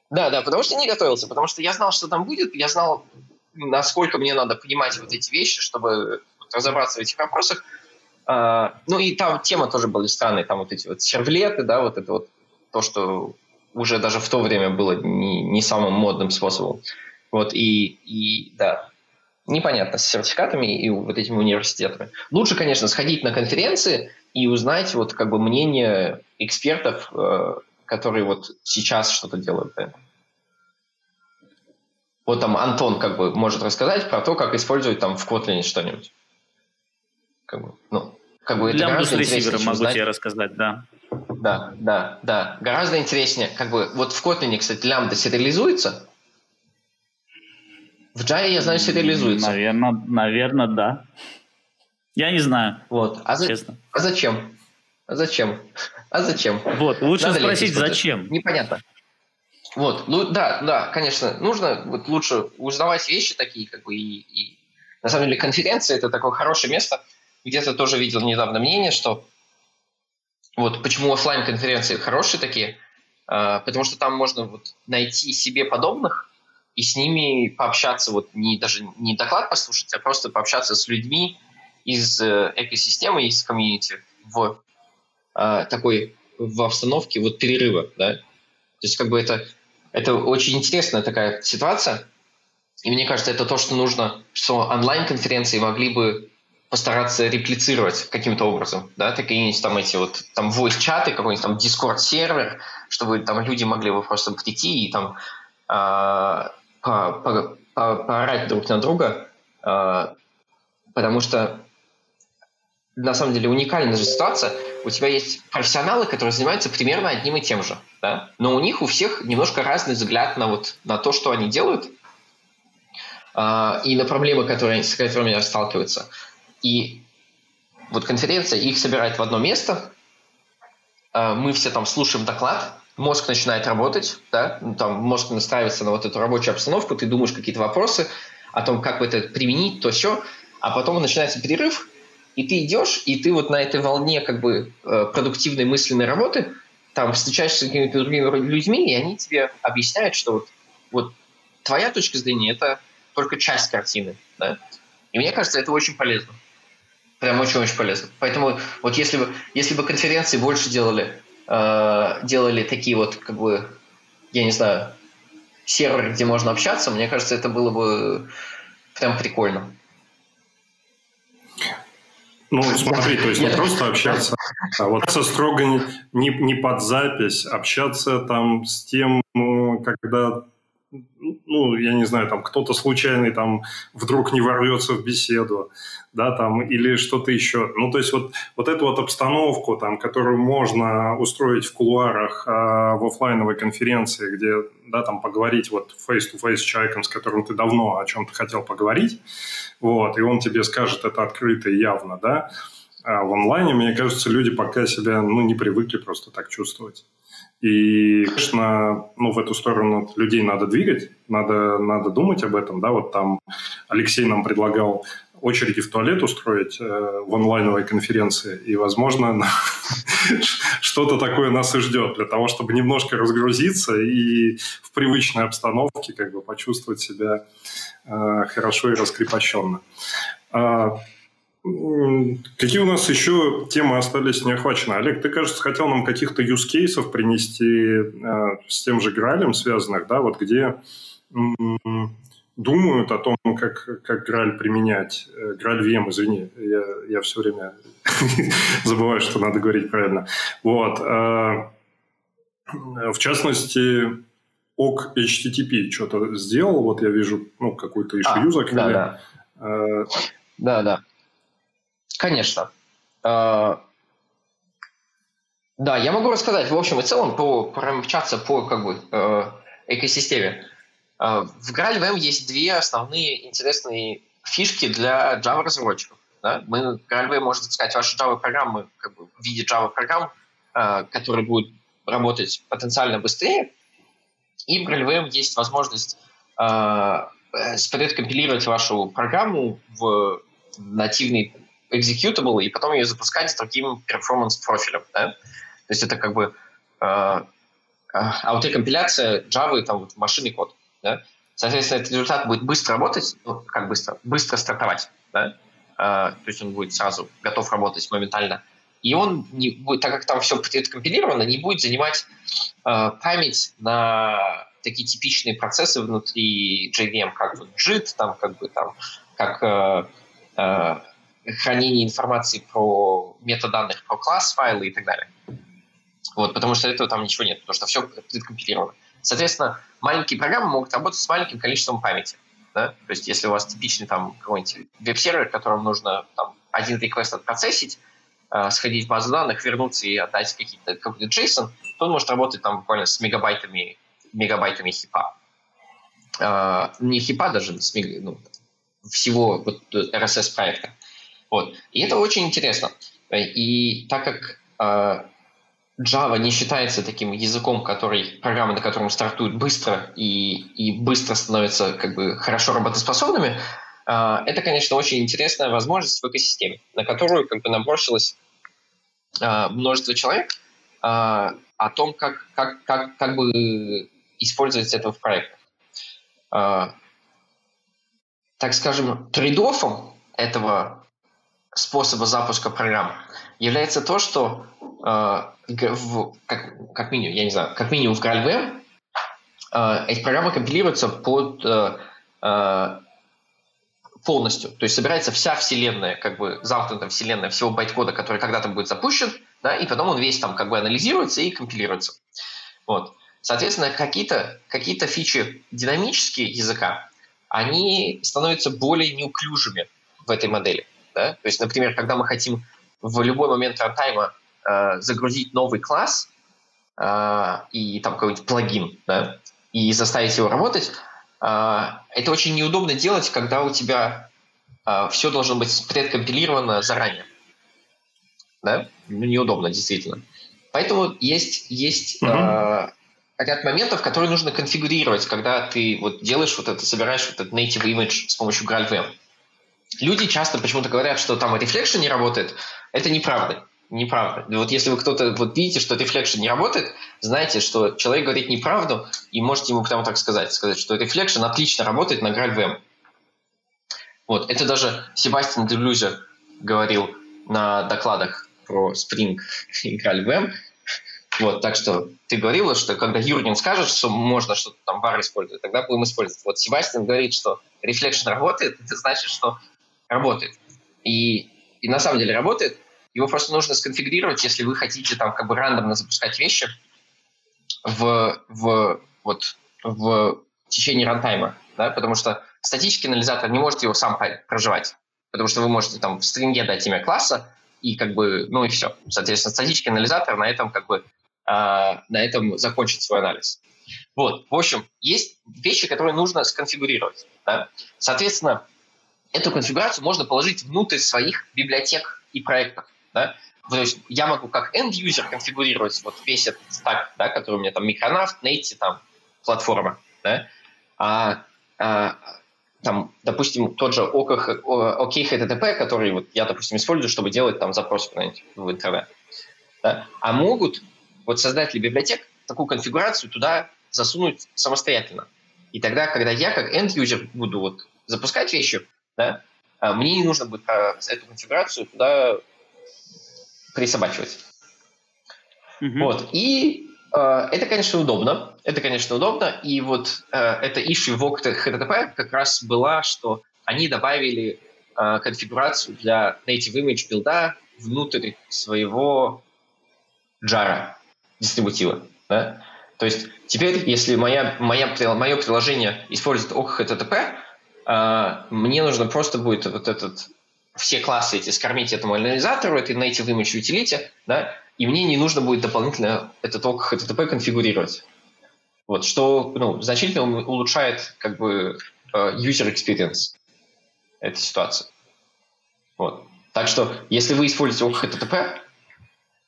Да, да, потому что не готовился, потому что я знал, что там будет, я знал, насколько мне надо понимать вот эти вещи, чтобы разобраться в этих вопросах. А, ну и там тема тоже были странные, там вот эти вот сервлеты, да, вот это вот то, что уже даже в то время было не, не самым модным способом. Вот, и, и да, непонятно с сертификатами и вот этими университетами. Лучше, конечно, сходить на конференции и узнать вот как бы мнение экспертов, э, которые вот сейчас что-то делают. Вот там Антон как бы может рассказать про то, как использовать там в Kotlin что-нибудь. Как бы, ну, как бы это с ресивером могу тебе рассказать, да. Да, да, да. Гораздо интереснее, как бы, вот в Kotlin, кстати, лямбда сериализуется. В Java, я знаю, сериализуется. Наверное, наверное, да. Я не знаю. Вот. А, за... честно. а зачем? А зачем? А зачем? Вот, лучше Надо спросить, зачем? Непонятно. Вот, ну да, да, конечно, нужно вот лучше узнавать вещи такие, как бы, и, и на самом деле конференция это такое хорошее место. Где-то тоже видел недавно мнение, что вот почему офлайн конференции хорошие такие, а, потому что там можно вот найти себе подобных и с ними пообщаться, вот не даже не доклад послушать, а просто пообщаться с людьми из э, экосистемы, из комьюнити в э, такой в обстановке вот перерыва, да. То есть как бы это это очень интересная такая ситуация, и мне кажется, это то, что нужно, что онлайн-конференции могли бы постараться реплицировать каким-то образом, да, какие-нибудь там эти вот, там voice-чаты, какой-нибудь там Discord-сервер, чтобы там люди могли бы просто прийти и там э, по, по, по, поорать друг на друга, э, потому что на самом деле уникальная же ситуация. У тебя есть профессионалы, которые занимаются примерно одним и тем же, да? но у них у всех немножко разный взгляд на, вот, на то, что они делают, э, и на проблемы, которые, с которыми они сталкиваются. И вот конференция их собирает в одно место, а, мы все там слушаем доклад, мозг начинает работать, да, ну, там мозг настраивается на вот эту рабочую обстановку, ты думаешь какие-то вопросы о том, как это применить, то все, а потом начинается перерыв, и ты идешь, и ты вот на этой волне как бы э, продуктивной мысленной работы там встречаешься с какими-то другими людьми, и они тебе объясняют, что вот, вот твоя точка зрения – это только часть картины, да, и мне кажется, это очень полезно. Прям очень-очень полезно. Поэтому вот если бы, если бы конференции больше делали, э, делали такие вот, как бы, я не знаю, серверы, где можно общаться, мне кажется, это было бы прям прикольно. Ну, смотри, то есть не просто общаться, а вот строго не, не под запись, общаться там с тем, ну, когда ну, я не знаю, там кто-то случайный там вдруг не ворвется в беседу, да, там, или что-то еще. Ну, то есть вот, вот эту вот обстановку, там, которую можно устроить в кулуарах а, в офлайновой конференции, где, да, там, поговорить вот face-to-face с человеком, с которым ты давно о чем-то хотел поговорить, вот, и он тебе скажет это открыто и явно, да, а в онлайне, мне кажется, люди пока себя, ну, не привыкли просто так чувствовать. И, конечно, ну, в эту сторону людей надо двигать, надо, надо думать об этом. Да? Вот там Алексей нам предлагал очереди в туалет устроить э, в онлайновой конференции, и, возможно, что-то такое нас и ждет для того, чтобы немножко разгрузиться и в привычной обстановке как бы почувствовать себя э, хорошо и раскрепощенно. Какие у нас еще темы остались не охвачены? Олег, ты, кажется, хотел нам каких-то use кейсов принести э, с тем же Гралем связанных, да, вот где м- думают о том, как, как Граль применять. Э, Граль VM, извини, я, я все время забываю, что надо говорить правильно. Вот. Э, в частности, ок HTTP что-то сделал, вот я вижу, ну, какую-то ишью а, закрыли. Да, да. Э, да, да. Конечно. А, Да, я могу рассказать в общем и целом, по, промчаться по как бы, э, экосистеме. Э, в GraalVM есть две основные интересные фишки для Java-разработчиков. Да? Мы GraalVM можем запускать ваши Java-программы как бы, в виде Java-программ, э, которые будут работать потенциально быстрее. И в GraalVM есть возможность э, компилировать вашу программу в нативный executable и потом ее запускать с другим перформанс-профилем. Да? То есть это как бы э, аутокомпиляция Java там, вот, машинный код. Да? Соответственно, этот результат будет быстро работать, ну, как быстро, быстро стартовать. Да? Э, то есть он будет сразу готов работать моментально. И он, не будет, так как там все компилировано, не будет занимать э, память на такие типичные процессы внутри JVM, как вот JIT, там, как бы там, как э, э, хранение информации про метаданных, про класс файлы и так далее. Вот, потому что этого там ничего нет, потому что все предкомпилировано. Соответственно, маленькие программы могут работать с маленьким количеством памяти. Да? То есть, если у вас типичный там какой-нибудь веб-сервер, которому нужно там, один реквест отпроцессить, э, сходить в базу данных, вернуться и отдать какие-то, какой-то JSON, то он может работать там буквально с мегабайтами, мегабайтами хипа. Э, не хипа даже, с мега, ну, всего вот, RSS-проекта. Вот. И это очень интересно. И так как э, Java не считается таким языком, который, программы, на котором стартуют быстро и, и быстро становятся как бы хорошо работоспособными, э, это, конечно, очень интересная возможность в экосистеме, на которую как бы набросилось э, множество человек э, о том, как, как, как, как бы использовать это в проектах. Э, так скажем, трейдофом этого способа запуска программ является то, что э, в, как, как минимум, я не знаю, как минимум в GraalVM э, эти программы компилируются под э, э, полностью. То есть собирается вся вселенная, как бы замкнутая вселенная всего байткода, который когда-то будет запущен, да, и потом он весь там как бы анализируется и компилируется. Вот. Соответственно, какие-то какие фичи динамические языка, они становятся более неуклюжими в этой модели. Да? То есть, например, когда мы хотим в любой момент рантайма э, загрузить новый класс э, и там какой-нибудь плагин, да, и заставить его работать, э, это очень неудобно делать, когда у тебя э, все должно быть предкомпилировано заранее. Да? Ну, неудобно, действительно. Поэтому есть, есть uh-huh. э, ряд моментов, которые нужно конфигурировать, когда ты вот делаешь вот это, собираешь вот этот native image с помощью GraalVM люди часто почему-то говорят, что там Reflection не работает. Это неправда. Неправда. Вот если вы кто-то вот видите, что Reflection не работает, знайте, что человек говорит неправду, и можете ему прямо так сказать, сказать, что Reflection отлично работает на GraalVM. Вот, это даже Себастьян Делюзер говорил на докладах про Spring и GraalVM. Вот, так что ты говорила, что когда Юрген скажет, что можно что-то там var использовать, тогда будем использовать. Вот Себастьян говорит, что Reflection работает, это значит, что работает. И, и на самом деле работает. Его просто нужно сконфигурировать, если вы хотите там как бы рандомно запускать вещи в, в, вот, в течение рантайма. Да? Потому что статический анализатор не может его сам проживать. Потому что вы можете там в стринге дать имя класса, и как бы, ну и все. Соответственно, статический анализатор на этом как бы э, на этом закончит свой анализ. Вот, в общем, есть вещи, которые нужно сконфигурировать. Да? Соответственно, эту конфигурацию можно положить внутрь своих библиотек и проектов. Да? То есть я могу как end-user конфигурировать вот весь этот стак, да, который у меня там Micronaut, Native, там, платформа. Да? А, а, там, допустим, тот же OKHTTP, который вот я, допустим, использую, чтобы делать там запрос в интернет. Да? А могут вот создатели библиотек такую конфигурацию туда засунуть самостоятельно. И тогда, когда я как end-user буду вот запускать вещи, да, а мне не нужно будет а, эту конфигурацию туда присобачивать. Mm-hmm. Вот. И э, это, конечно, удобно. Это, конечно, удобно. И вот э, эта issue в HTTP как раз была, что они добавили э, конфигурацию для native image билда внутрь своего джара дистрибутива. Да? То есть теперь, если моя, моя, мое приложение использует OHTTP, мне нужно просто будет вот этот все классы эти скормить этому анализатору, этой native image utility, да, и мне не нужно будет дополнительно этот ок HTTP конфигурировать. Вот, что ну, значительно улучшает как бы э, user experience этой ситуации. Вот. Так что, если вы используете ок HTTP,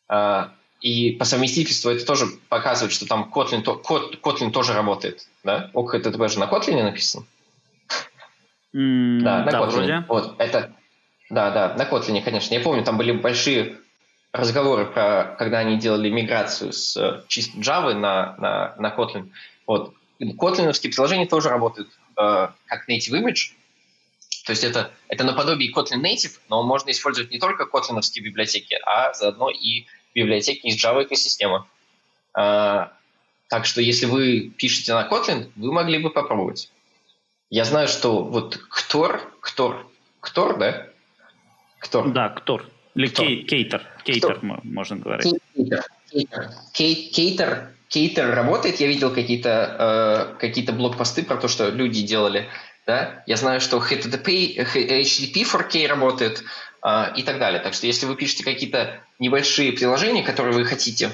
э, и по совместительству это тоже показывает, что там Kotlin, Kotlin тоже работает. Да? ок HTTP же на Kotlin написан. Mm, да, на да, Kotlin. Вроде. Вот, это, да, да, на Kotlin, конечно. Я помню, там были большие разговоры про, когда они делали миграцию с э, чистой Java на, на, на Kotlin. Вот. Kotlin приложения тоже работают э, как native image. То есть это, это наподобие Kotlin native, но можно использовать не только Kotlin библиотеки, а заодно и библиотеки из Java экосистемы. Э, так что если вы пишете на Kotlin, вы могли бы попробовать. Я знаю, что вот Ктор, Ктор, Ктор, да? Ктор. Да, Ктор. Или кей, кейтер. Кейтер, Кто? можно говорить. Кейтер. Кейтер. Кейтер. Кейтер работает. Я видел какие-то э, какие блокпосты про то, что люди делали. Да? Я знаю, что HTTP, HTTP 4K работает э, и так далее. Так что если вы пишете какие-то небольшие приложения, которые вы хотите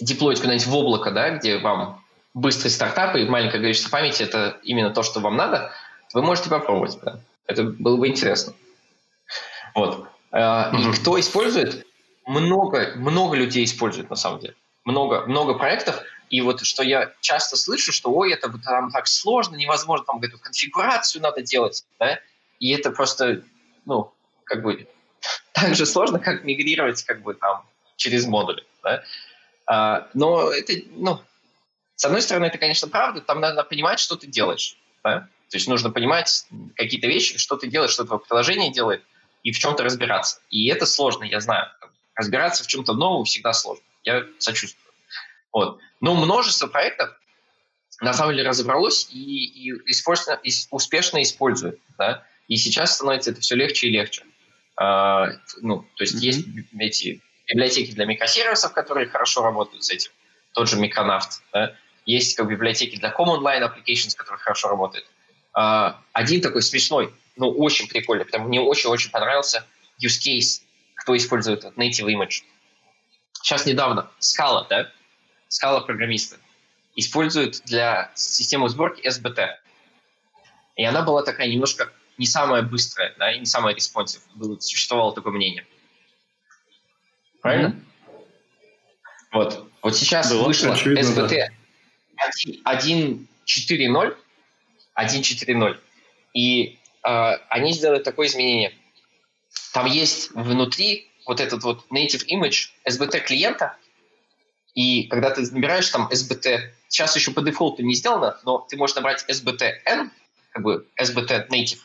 деплоить куда-нибудь в облако, да, где вам быстрый стартап и маленькое количество памяти – это именно то, что вам надо, вы можете попробовать. Да? Это было бы интересно. Вот. Mm-hmm. И кто использует? Много, много людей используют на самом деле. Много, много проектов. И вот что я часто слышу, что ой, это там так сложно, невозможно, там эту конфигурацию надо делать, да? И это просто, ну, как бы так же сложно, как мигрировать как бы там через модули, да? А, но это, ну, с одной стороны, это, конечно, правда, там надо понимать, что ты делаешь, да? То есть нужно понимать какие-то вещи, что ты делаешь, что твое приложение делает, и в чем-то разбираться. И это сложно, я знаю. Разбираться в чем-то новом всегда сложно. Я сочувствую. Вот. Но множество проектов на самом деле разобралось и, и, использовано, и успешно использует. Да? И сейчас становится это все легче и легче. А, ну, то есть mm-hmm. есть эти библиотеки для микросервисов, которые хорошо работают с этим. Тот же Micronaut. Да? Есть как библиотеки для Common Line Applications, которые хорошо работают. А, один такой смешной ну, очень прикольно, потому мне очень-очень понравился use case, кто использует native image. Сейчас недавно Scala, да, Scala программисты используют для системы сборки SBT. И она была такая немножко не самая быстрая, да, и не самая responsive. Было, существовало такое мнение. Правильно? Mm-hmm. Вот. Вот сейчас Было вышло очевидно, SBT да. 1.4.0, 1.4.0, и а, они сделали такое изменение. Там есть внутри вот этот вот native image SBT клиента, и когда ты набираешь там SBT, сейчас еще по дефолту не сделано, но ты можешь набрать SBT-N, как бы SBT native,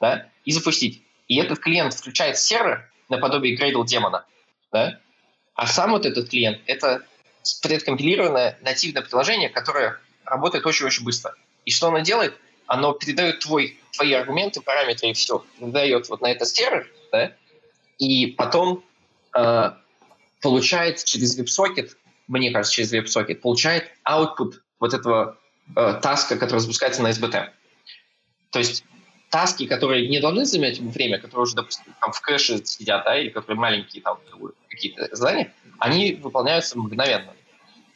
да, и запустить. И этот клиент включает сервер наподобие Gradle демона, да, а сам вот этот клиент — это предкомпилированное нативное приложение, которое работает очень-очень быстро. И что оно делает? Оно передает твой твои аргументы, параметры и все дает вот на этот сервер, да, и потом э, получает через WebSocket, мне кажется, через WebSocket, получает output вот этого э, таска, который запускается на SBT. То есть таски, которые не должны занимать время, которые уже, допустим, там в кэше сидят, да, или которые маленькие там какие-то задания, они выполняются мгновенно.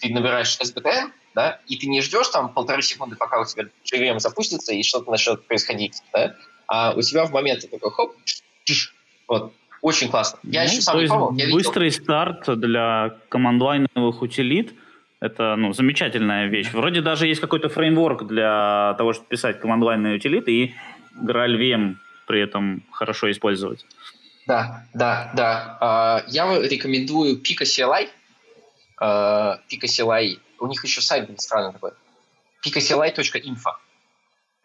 Ты набираешь SBT, да, и ты не ждешь там полторы секунды, пока у тебя JVM запустится и что-то начнет происходить, да, а у тебя в момент такой хоп, вот, очень классно. Я ну, еще сам не пробовал. быстрый видел. старт для командлайновых утилит – это ну, замечательная вещь. Вроде даже есть какой-то фреймворк для того, чтобы писать командлайные утилиты и GraalVM при этом хорошо использовать. Да, да, да. Uh, я рекомендую Pico CLI. Pico CLI у них еще сайт был странный такой. picacli.info.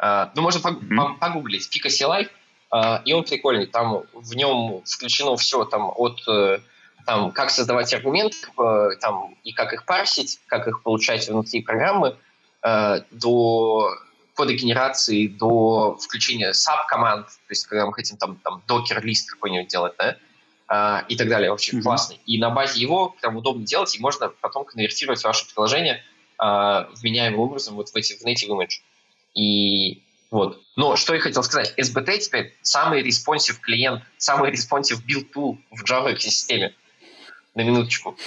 Uh, ну, можно mm-hmm. погуглить. picacli, uh, и он прикольный. Там в нем включено все там от э, там, как создавать аргументы, э, там, и как их парсить, как их получать внутри программы, э, до кода генерации, до включения sub-команд, то есть когда мы хотим там, там докер-лист какой-нибудь делать, да, а, и так далее. Вообще mm-hmm. классный. И на базе его прям удобно делать, и можно потом конвертировать ваше приложение а, вменяемым образом вот в эти в native image. И вот. Но что я хотел сказать, SBT теперь самый responsive клиент, самый responsive build tool в Java экосистеме. на минуточку.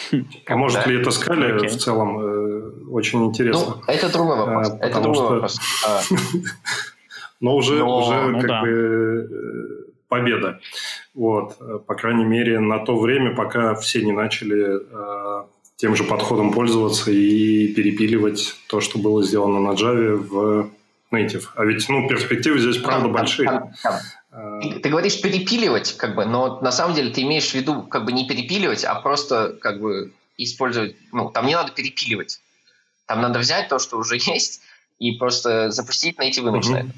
А может ли это скали okay. в целом? Э, очень интересно. Ну, это другой вопрос. А, это другой что... вопрос. А. Но уже, Но, уже ну, как да. бы э, победа. Вот. По крайней мере, на то время, пока все не начали э, тем же подходом пользоваться и перепиливать то, что было сделано на Java в native. А ведь, ну, перспективы здесь, правда, большие. Там. Ты, говоришь перепиливать, как бы, но на самом деле ты имеешь в виду, как бы, не перепиливать, а просто, как бы, использовать, ну, там не надо перепиливать. Там надо взять то, что уже есть, и просто запустить native image на это.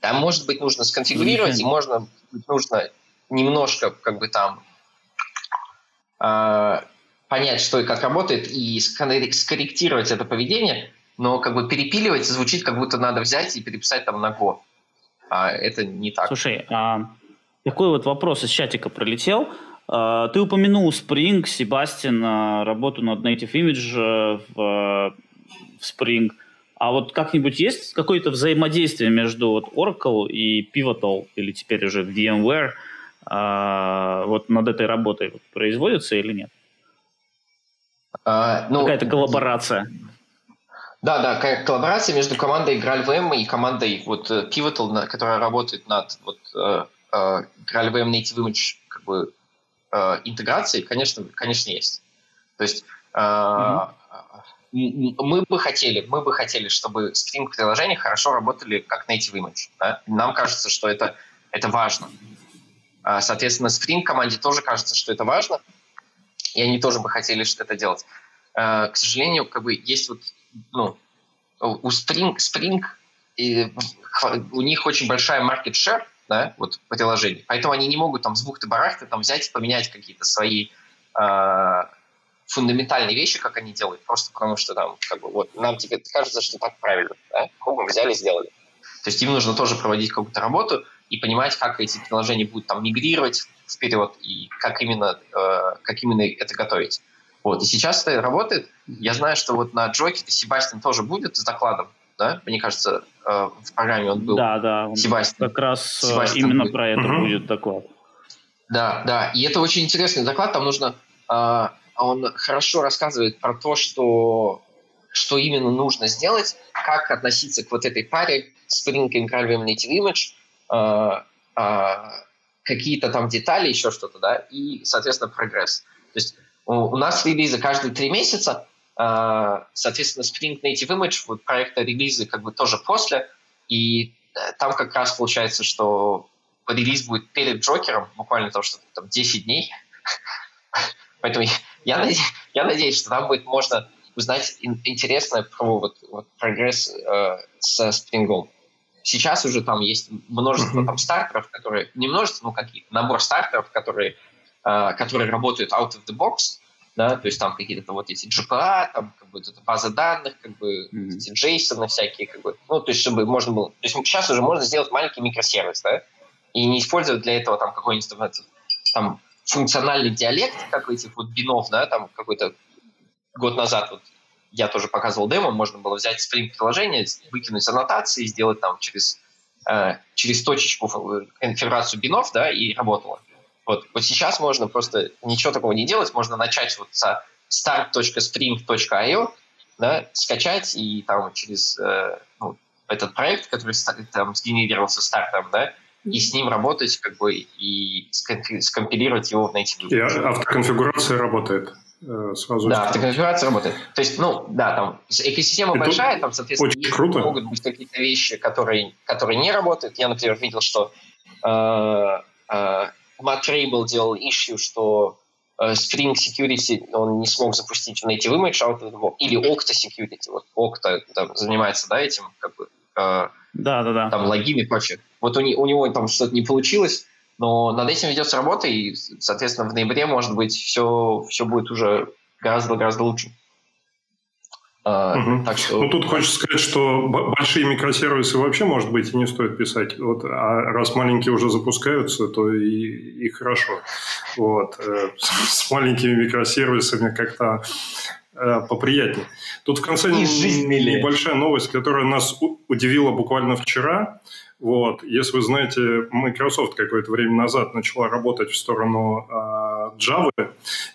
Там, может быть, нужно сконфигурировать, и можно нужно немножко, как бы, там, э, понять, что и как работает, и скорректировать это поведение, но как бы перепиливать звучит, как будто надо взять и переписать там на Go. А это не так. Слушай, а такой вот вопрос из чатика пролетел. А, ты упомянул Spring, Себастьян, а, работу над Native Image э, в, в Spring. А вот как-нибудь есть какое-то взаимодействие между вот Oracle и Pivotal, или теперь уже VMware, а, вот над этой работой вот производится или нет? А, ну, Какая-то коллаборация. Да, да, коллаборация между командой GraalVM и командой вот э, Pivotal, которая работает над вот uh, uh, GraalVM Native Image как бы интеграцией, конечно, конечно есть. То есть mm-hmm. Мы бы хотели, мы бы хотели, чтобы String приложения хорошо работали как Native Image. Да? Нам кажется, что это это важно. Соответственно, Spring команде тоже кажется, что это важно, и они тоже бы хотели что это делать. К сожалению, как бы есть вот ну, у Spring, Spring и у них очень большая market share, да, вот приложений, поэтому они не могут там с бухты-барахты там взять и поменять какие-то свои э, фундаментальные вещи, как они делают, просто потому что там, как бы, вот, нам теперь кажется, что так правильно, да, мы взяли, сделали. То есть им нужно тоже проводить какую-то работу и понимать, как эти приложения будут там мигрировать вперед и как именно, э, как именно это готовить. Вот. И сейчас это работает. Я знаю, что вот на Джоке Себастьян тоже будет с докладом, да? Мне кажется, э, в программе он был. Да, да. Себастьян. Как раз э, Себастьян именно будет. про это угу. будет доклад. Да, да. И это очень интересный доклад. Там нужно... Э, он хорошо рассказывает про то, что, что именно нужно сделать, как относиться к вот этой паре Spring Incredible Native Image, какие-то там детали, еще что-то, да, и, соответственно, прогресс. То есть у нас релизы каждые три месяца, а, соответственно, Spring Native Image, вот проекта релизы как бы тоже после, и э, там как раз получается, что релиз будет перед Джокером, буквально то, что там 10 дней. Поэтому я, надеюсь, я надеюсь, что там будет можно узнать интересное про вот, вот прогресс э, со Spring. Сейчас уже там есть множество там стартеров, которые, не множество, ну какие, набор стартеров, которые Э, которые работают out of the box, да, то есть там какие-то вот эти GPA, там как бы база данных, как бы mm-hmm. эти JSON всякие, как бы, ну, то есть чтобы можно было, то есть сейчас уже можно сделать маленький микросервис, да, и не использовать для этого там какой-нибудь там функциональный диалект, как этих вот бинов, да, там какой-то год назад вот я тоже показывал демо, можно было взять Spring приложение, выкинуть аннотации, сделать там через, э, через точечку конфигурацию бинов, да, и работало. Вот, вот сейчас можно просто ничего такого не делать, можно начать вот со start.spring.io, да, скачать и там через э, ну, этот проект, который там сгенерировался стартом, да, и с ним работать, как бы, и скомпилировать его в Native. И автоконфигурация работает э, сразу. Да, автоконфигурация работает. То есть, ну, да, там экосистема Это большая, там, соответственно, очень круто. могут быть какие-то вещи, которые, которые не работают. Я, например, видел, что э, э, Matt Rable делал issue, что э, Spring Security он не смог запустить в Native Image out of the box, или Okta Security, вот Okta там, занимается, да, этим, как бы, э, да, да, да. там логины и прочее. Вот у, не, у него там что-то не получилось, но над этим ведется работа, и, соответственно, в ноябре, может быть, все, все будет уже гораздо-гораздо лучше. Угу. Так что... Ну, тут хочется сказать, что большие микросервисы вообще, может быть, и не стоит писать. Вот, а раз маленькие уже запускаются, то и, и хорошо. Вот. Э, с маленькими микросервисами как-то э, поприятнее. Тут в конце небольшая новость, которая нас удивила буквально вчера. Вот. Если вы знаете, Microsoft какое-то время назад начала работать в сторону Java,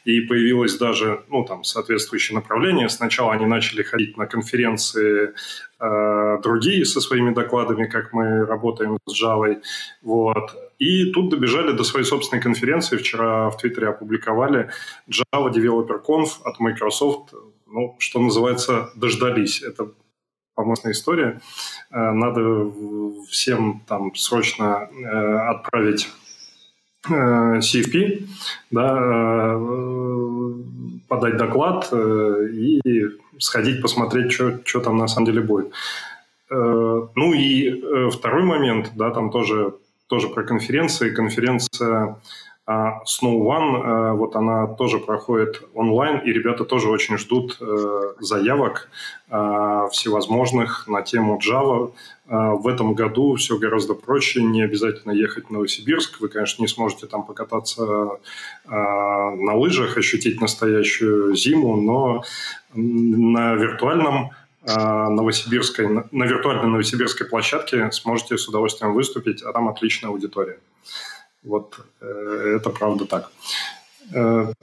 и появилось даже ну, там, соответствующее направление. Сначала они начали ходить на конференции э, другие со своими докладами, как мы работаем с Java. Вот. И тут добежали до своей собственной конференции. Вчера в Твиттере опубликовали Java Developer Conf от Microsoft. Ну, что называется, дождались. Это помощная история. Э, надо всем там срочно э, отправить э, CFP, да, подать доклад и сходить посмотреть, что, что там на самом деле будет. Ну и второй момент, да, там тоже, тоже про конференции. Конференция а Snow One, э, вот она тоже проходит онлайн, и ребята тоже очень ждут э, заявок э, всевозможных на тему Java. В этом году все гораздо проще, не обязательно ехать в Новосибирск. Вы, конечно, не сможете там покататься на лыжах, ощутить настоящую зиму, но на виртуальном новосибирской, на виртуальной новосибирской площадке сможете с удовольствием выступить, а там отличная аудитория. Вот э, это правда так. Э,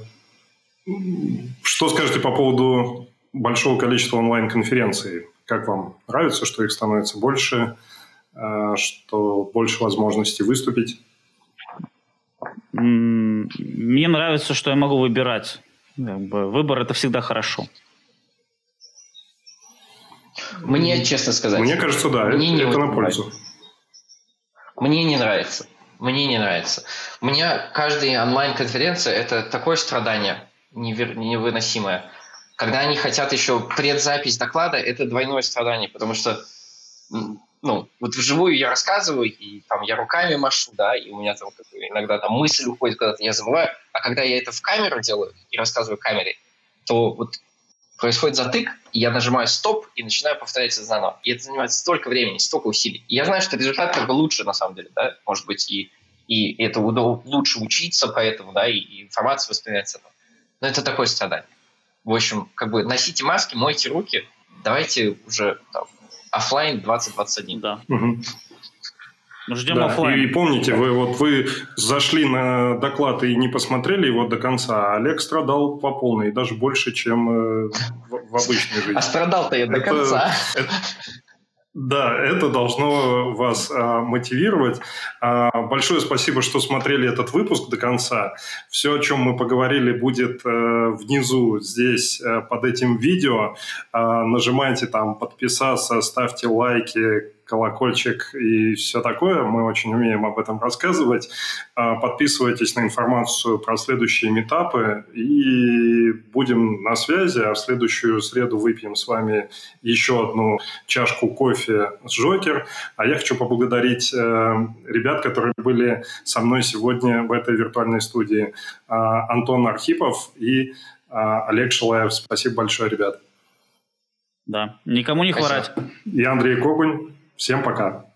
что скажете по поводу большого количества онлайн-конференций? Как вам нравится, что их становится больше, э, что больше возможностей выступить? Мне нравится, что я могу выбирать. Выбор это всегда хорошо. Мне, честно сказать, мне кажется, да, мне это, не это на пользу. Мне не нравится. Мне не нравится. У меня каждая онлайн-конференция – это такое страдание невыносимое. Когда они хотят еще предзапись доклада, это двойное страдание, потому что ну, вот вживую я рассказываю, и там я руками машу, да, и у меня там иногда там мысль уходит куда-то, я забываю. А когда я это в камеру делаю и рассказываю камере, то вот происходит затык, и я нажимаю стоп и начинаю повторять это заново. И это занимает столько времени, столько усилий. И я знаю, что результат как бы лучше, на самом деле, да, может быть, и, и это лучше учиться поэтому, да, и, и с этого. Но это такое страдание. В общем, как бы носите маски, мойте руки, давайте уже там, офлайн 2021. Да. Угу. Мы ждем да, офлайн. И, и помните, вы вот вы зашли на доклад и не посмотрели его до конца, а Олег страдал по полной, даже больше, чем э, в, в обычной жизни. А страдал-то я до конца. Это, да, это должно вас а, мотивировать. А, большое спасибо, что смотрели этот выпуск до конца. Все, о чем мы поговорили, будет а, внизу здесь а, под этим видео. А, нажимайте там подписаться, ставьте лайки, колокольчик и все такое. Мы очень умеем об этом рассказывать. А, подписывайтесь на информацию про следующие метапы и будем на связи. А в следующую среду выпьем с вами еще одну чашку кофе с Джокер. А я хочу поблагодарить э, ребят, которые были со мной сегодня в этой виртуальной студии. А, Антон Архипов и а, Олег Шилаев. Спасибо большое, ребят. Да, никому не хворать. И Андрей Когунь. Всем пока.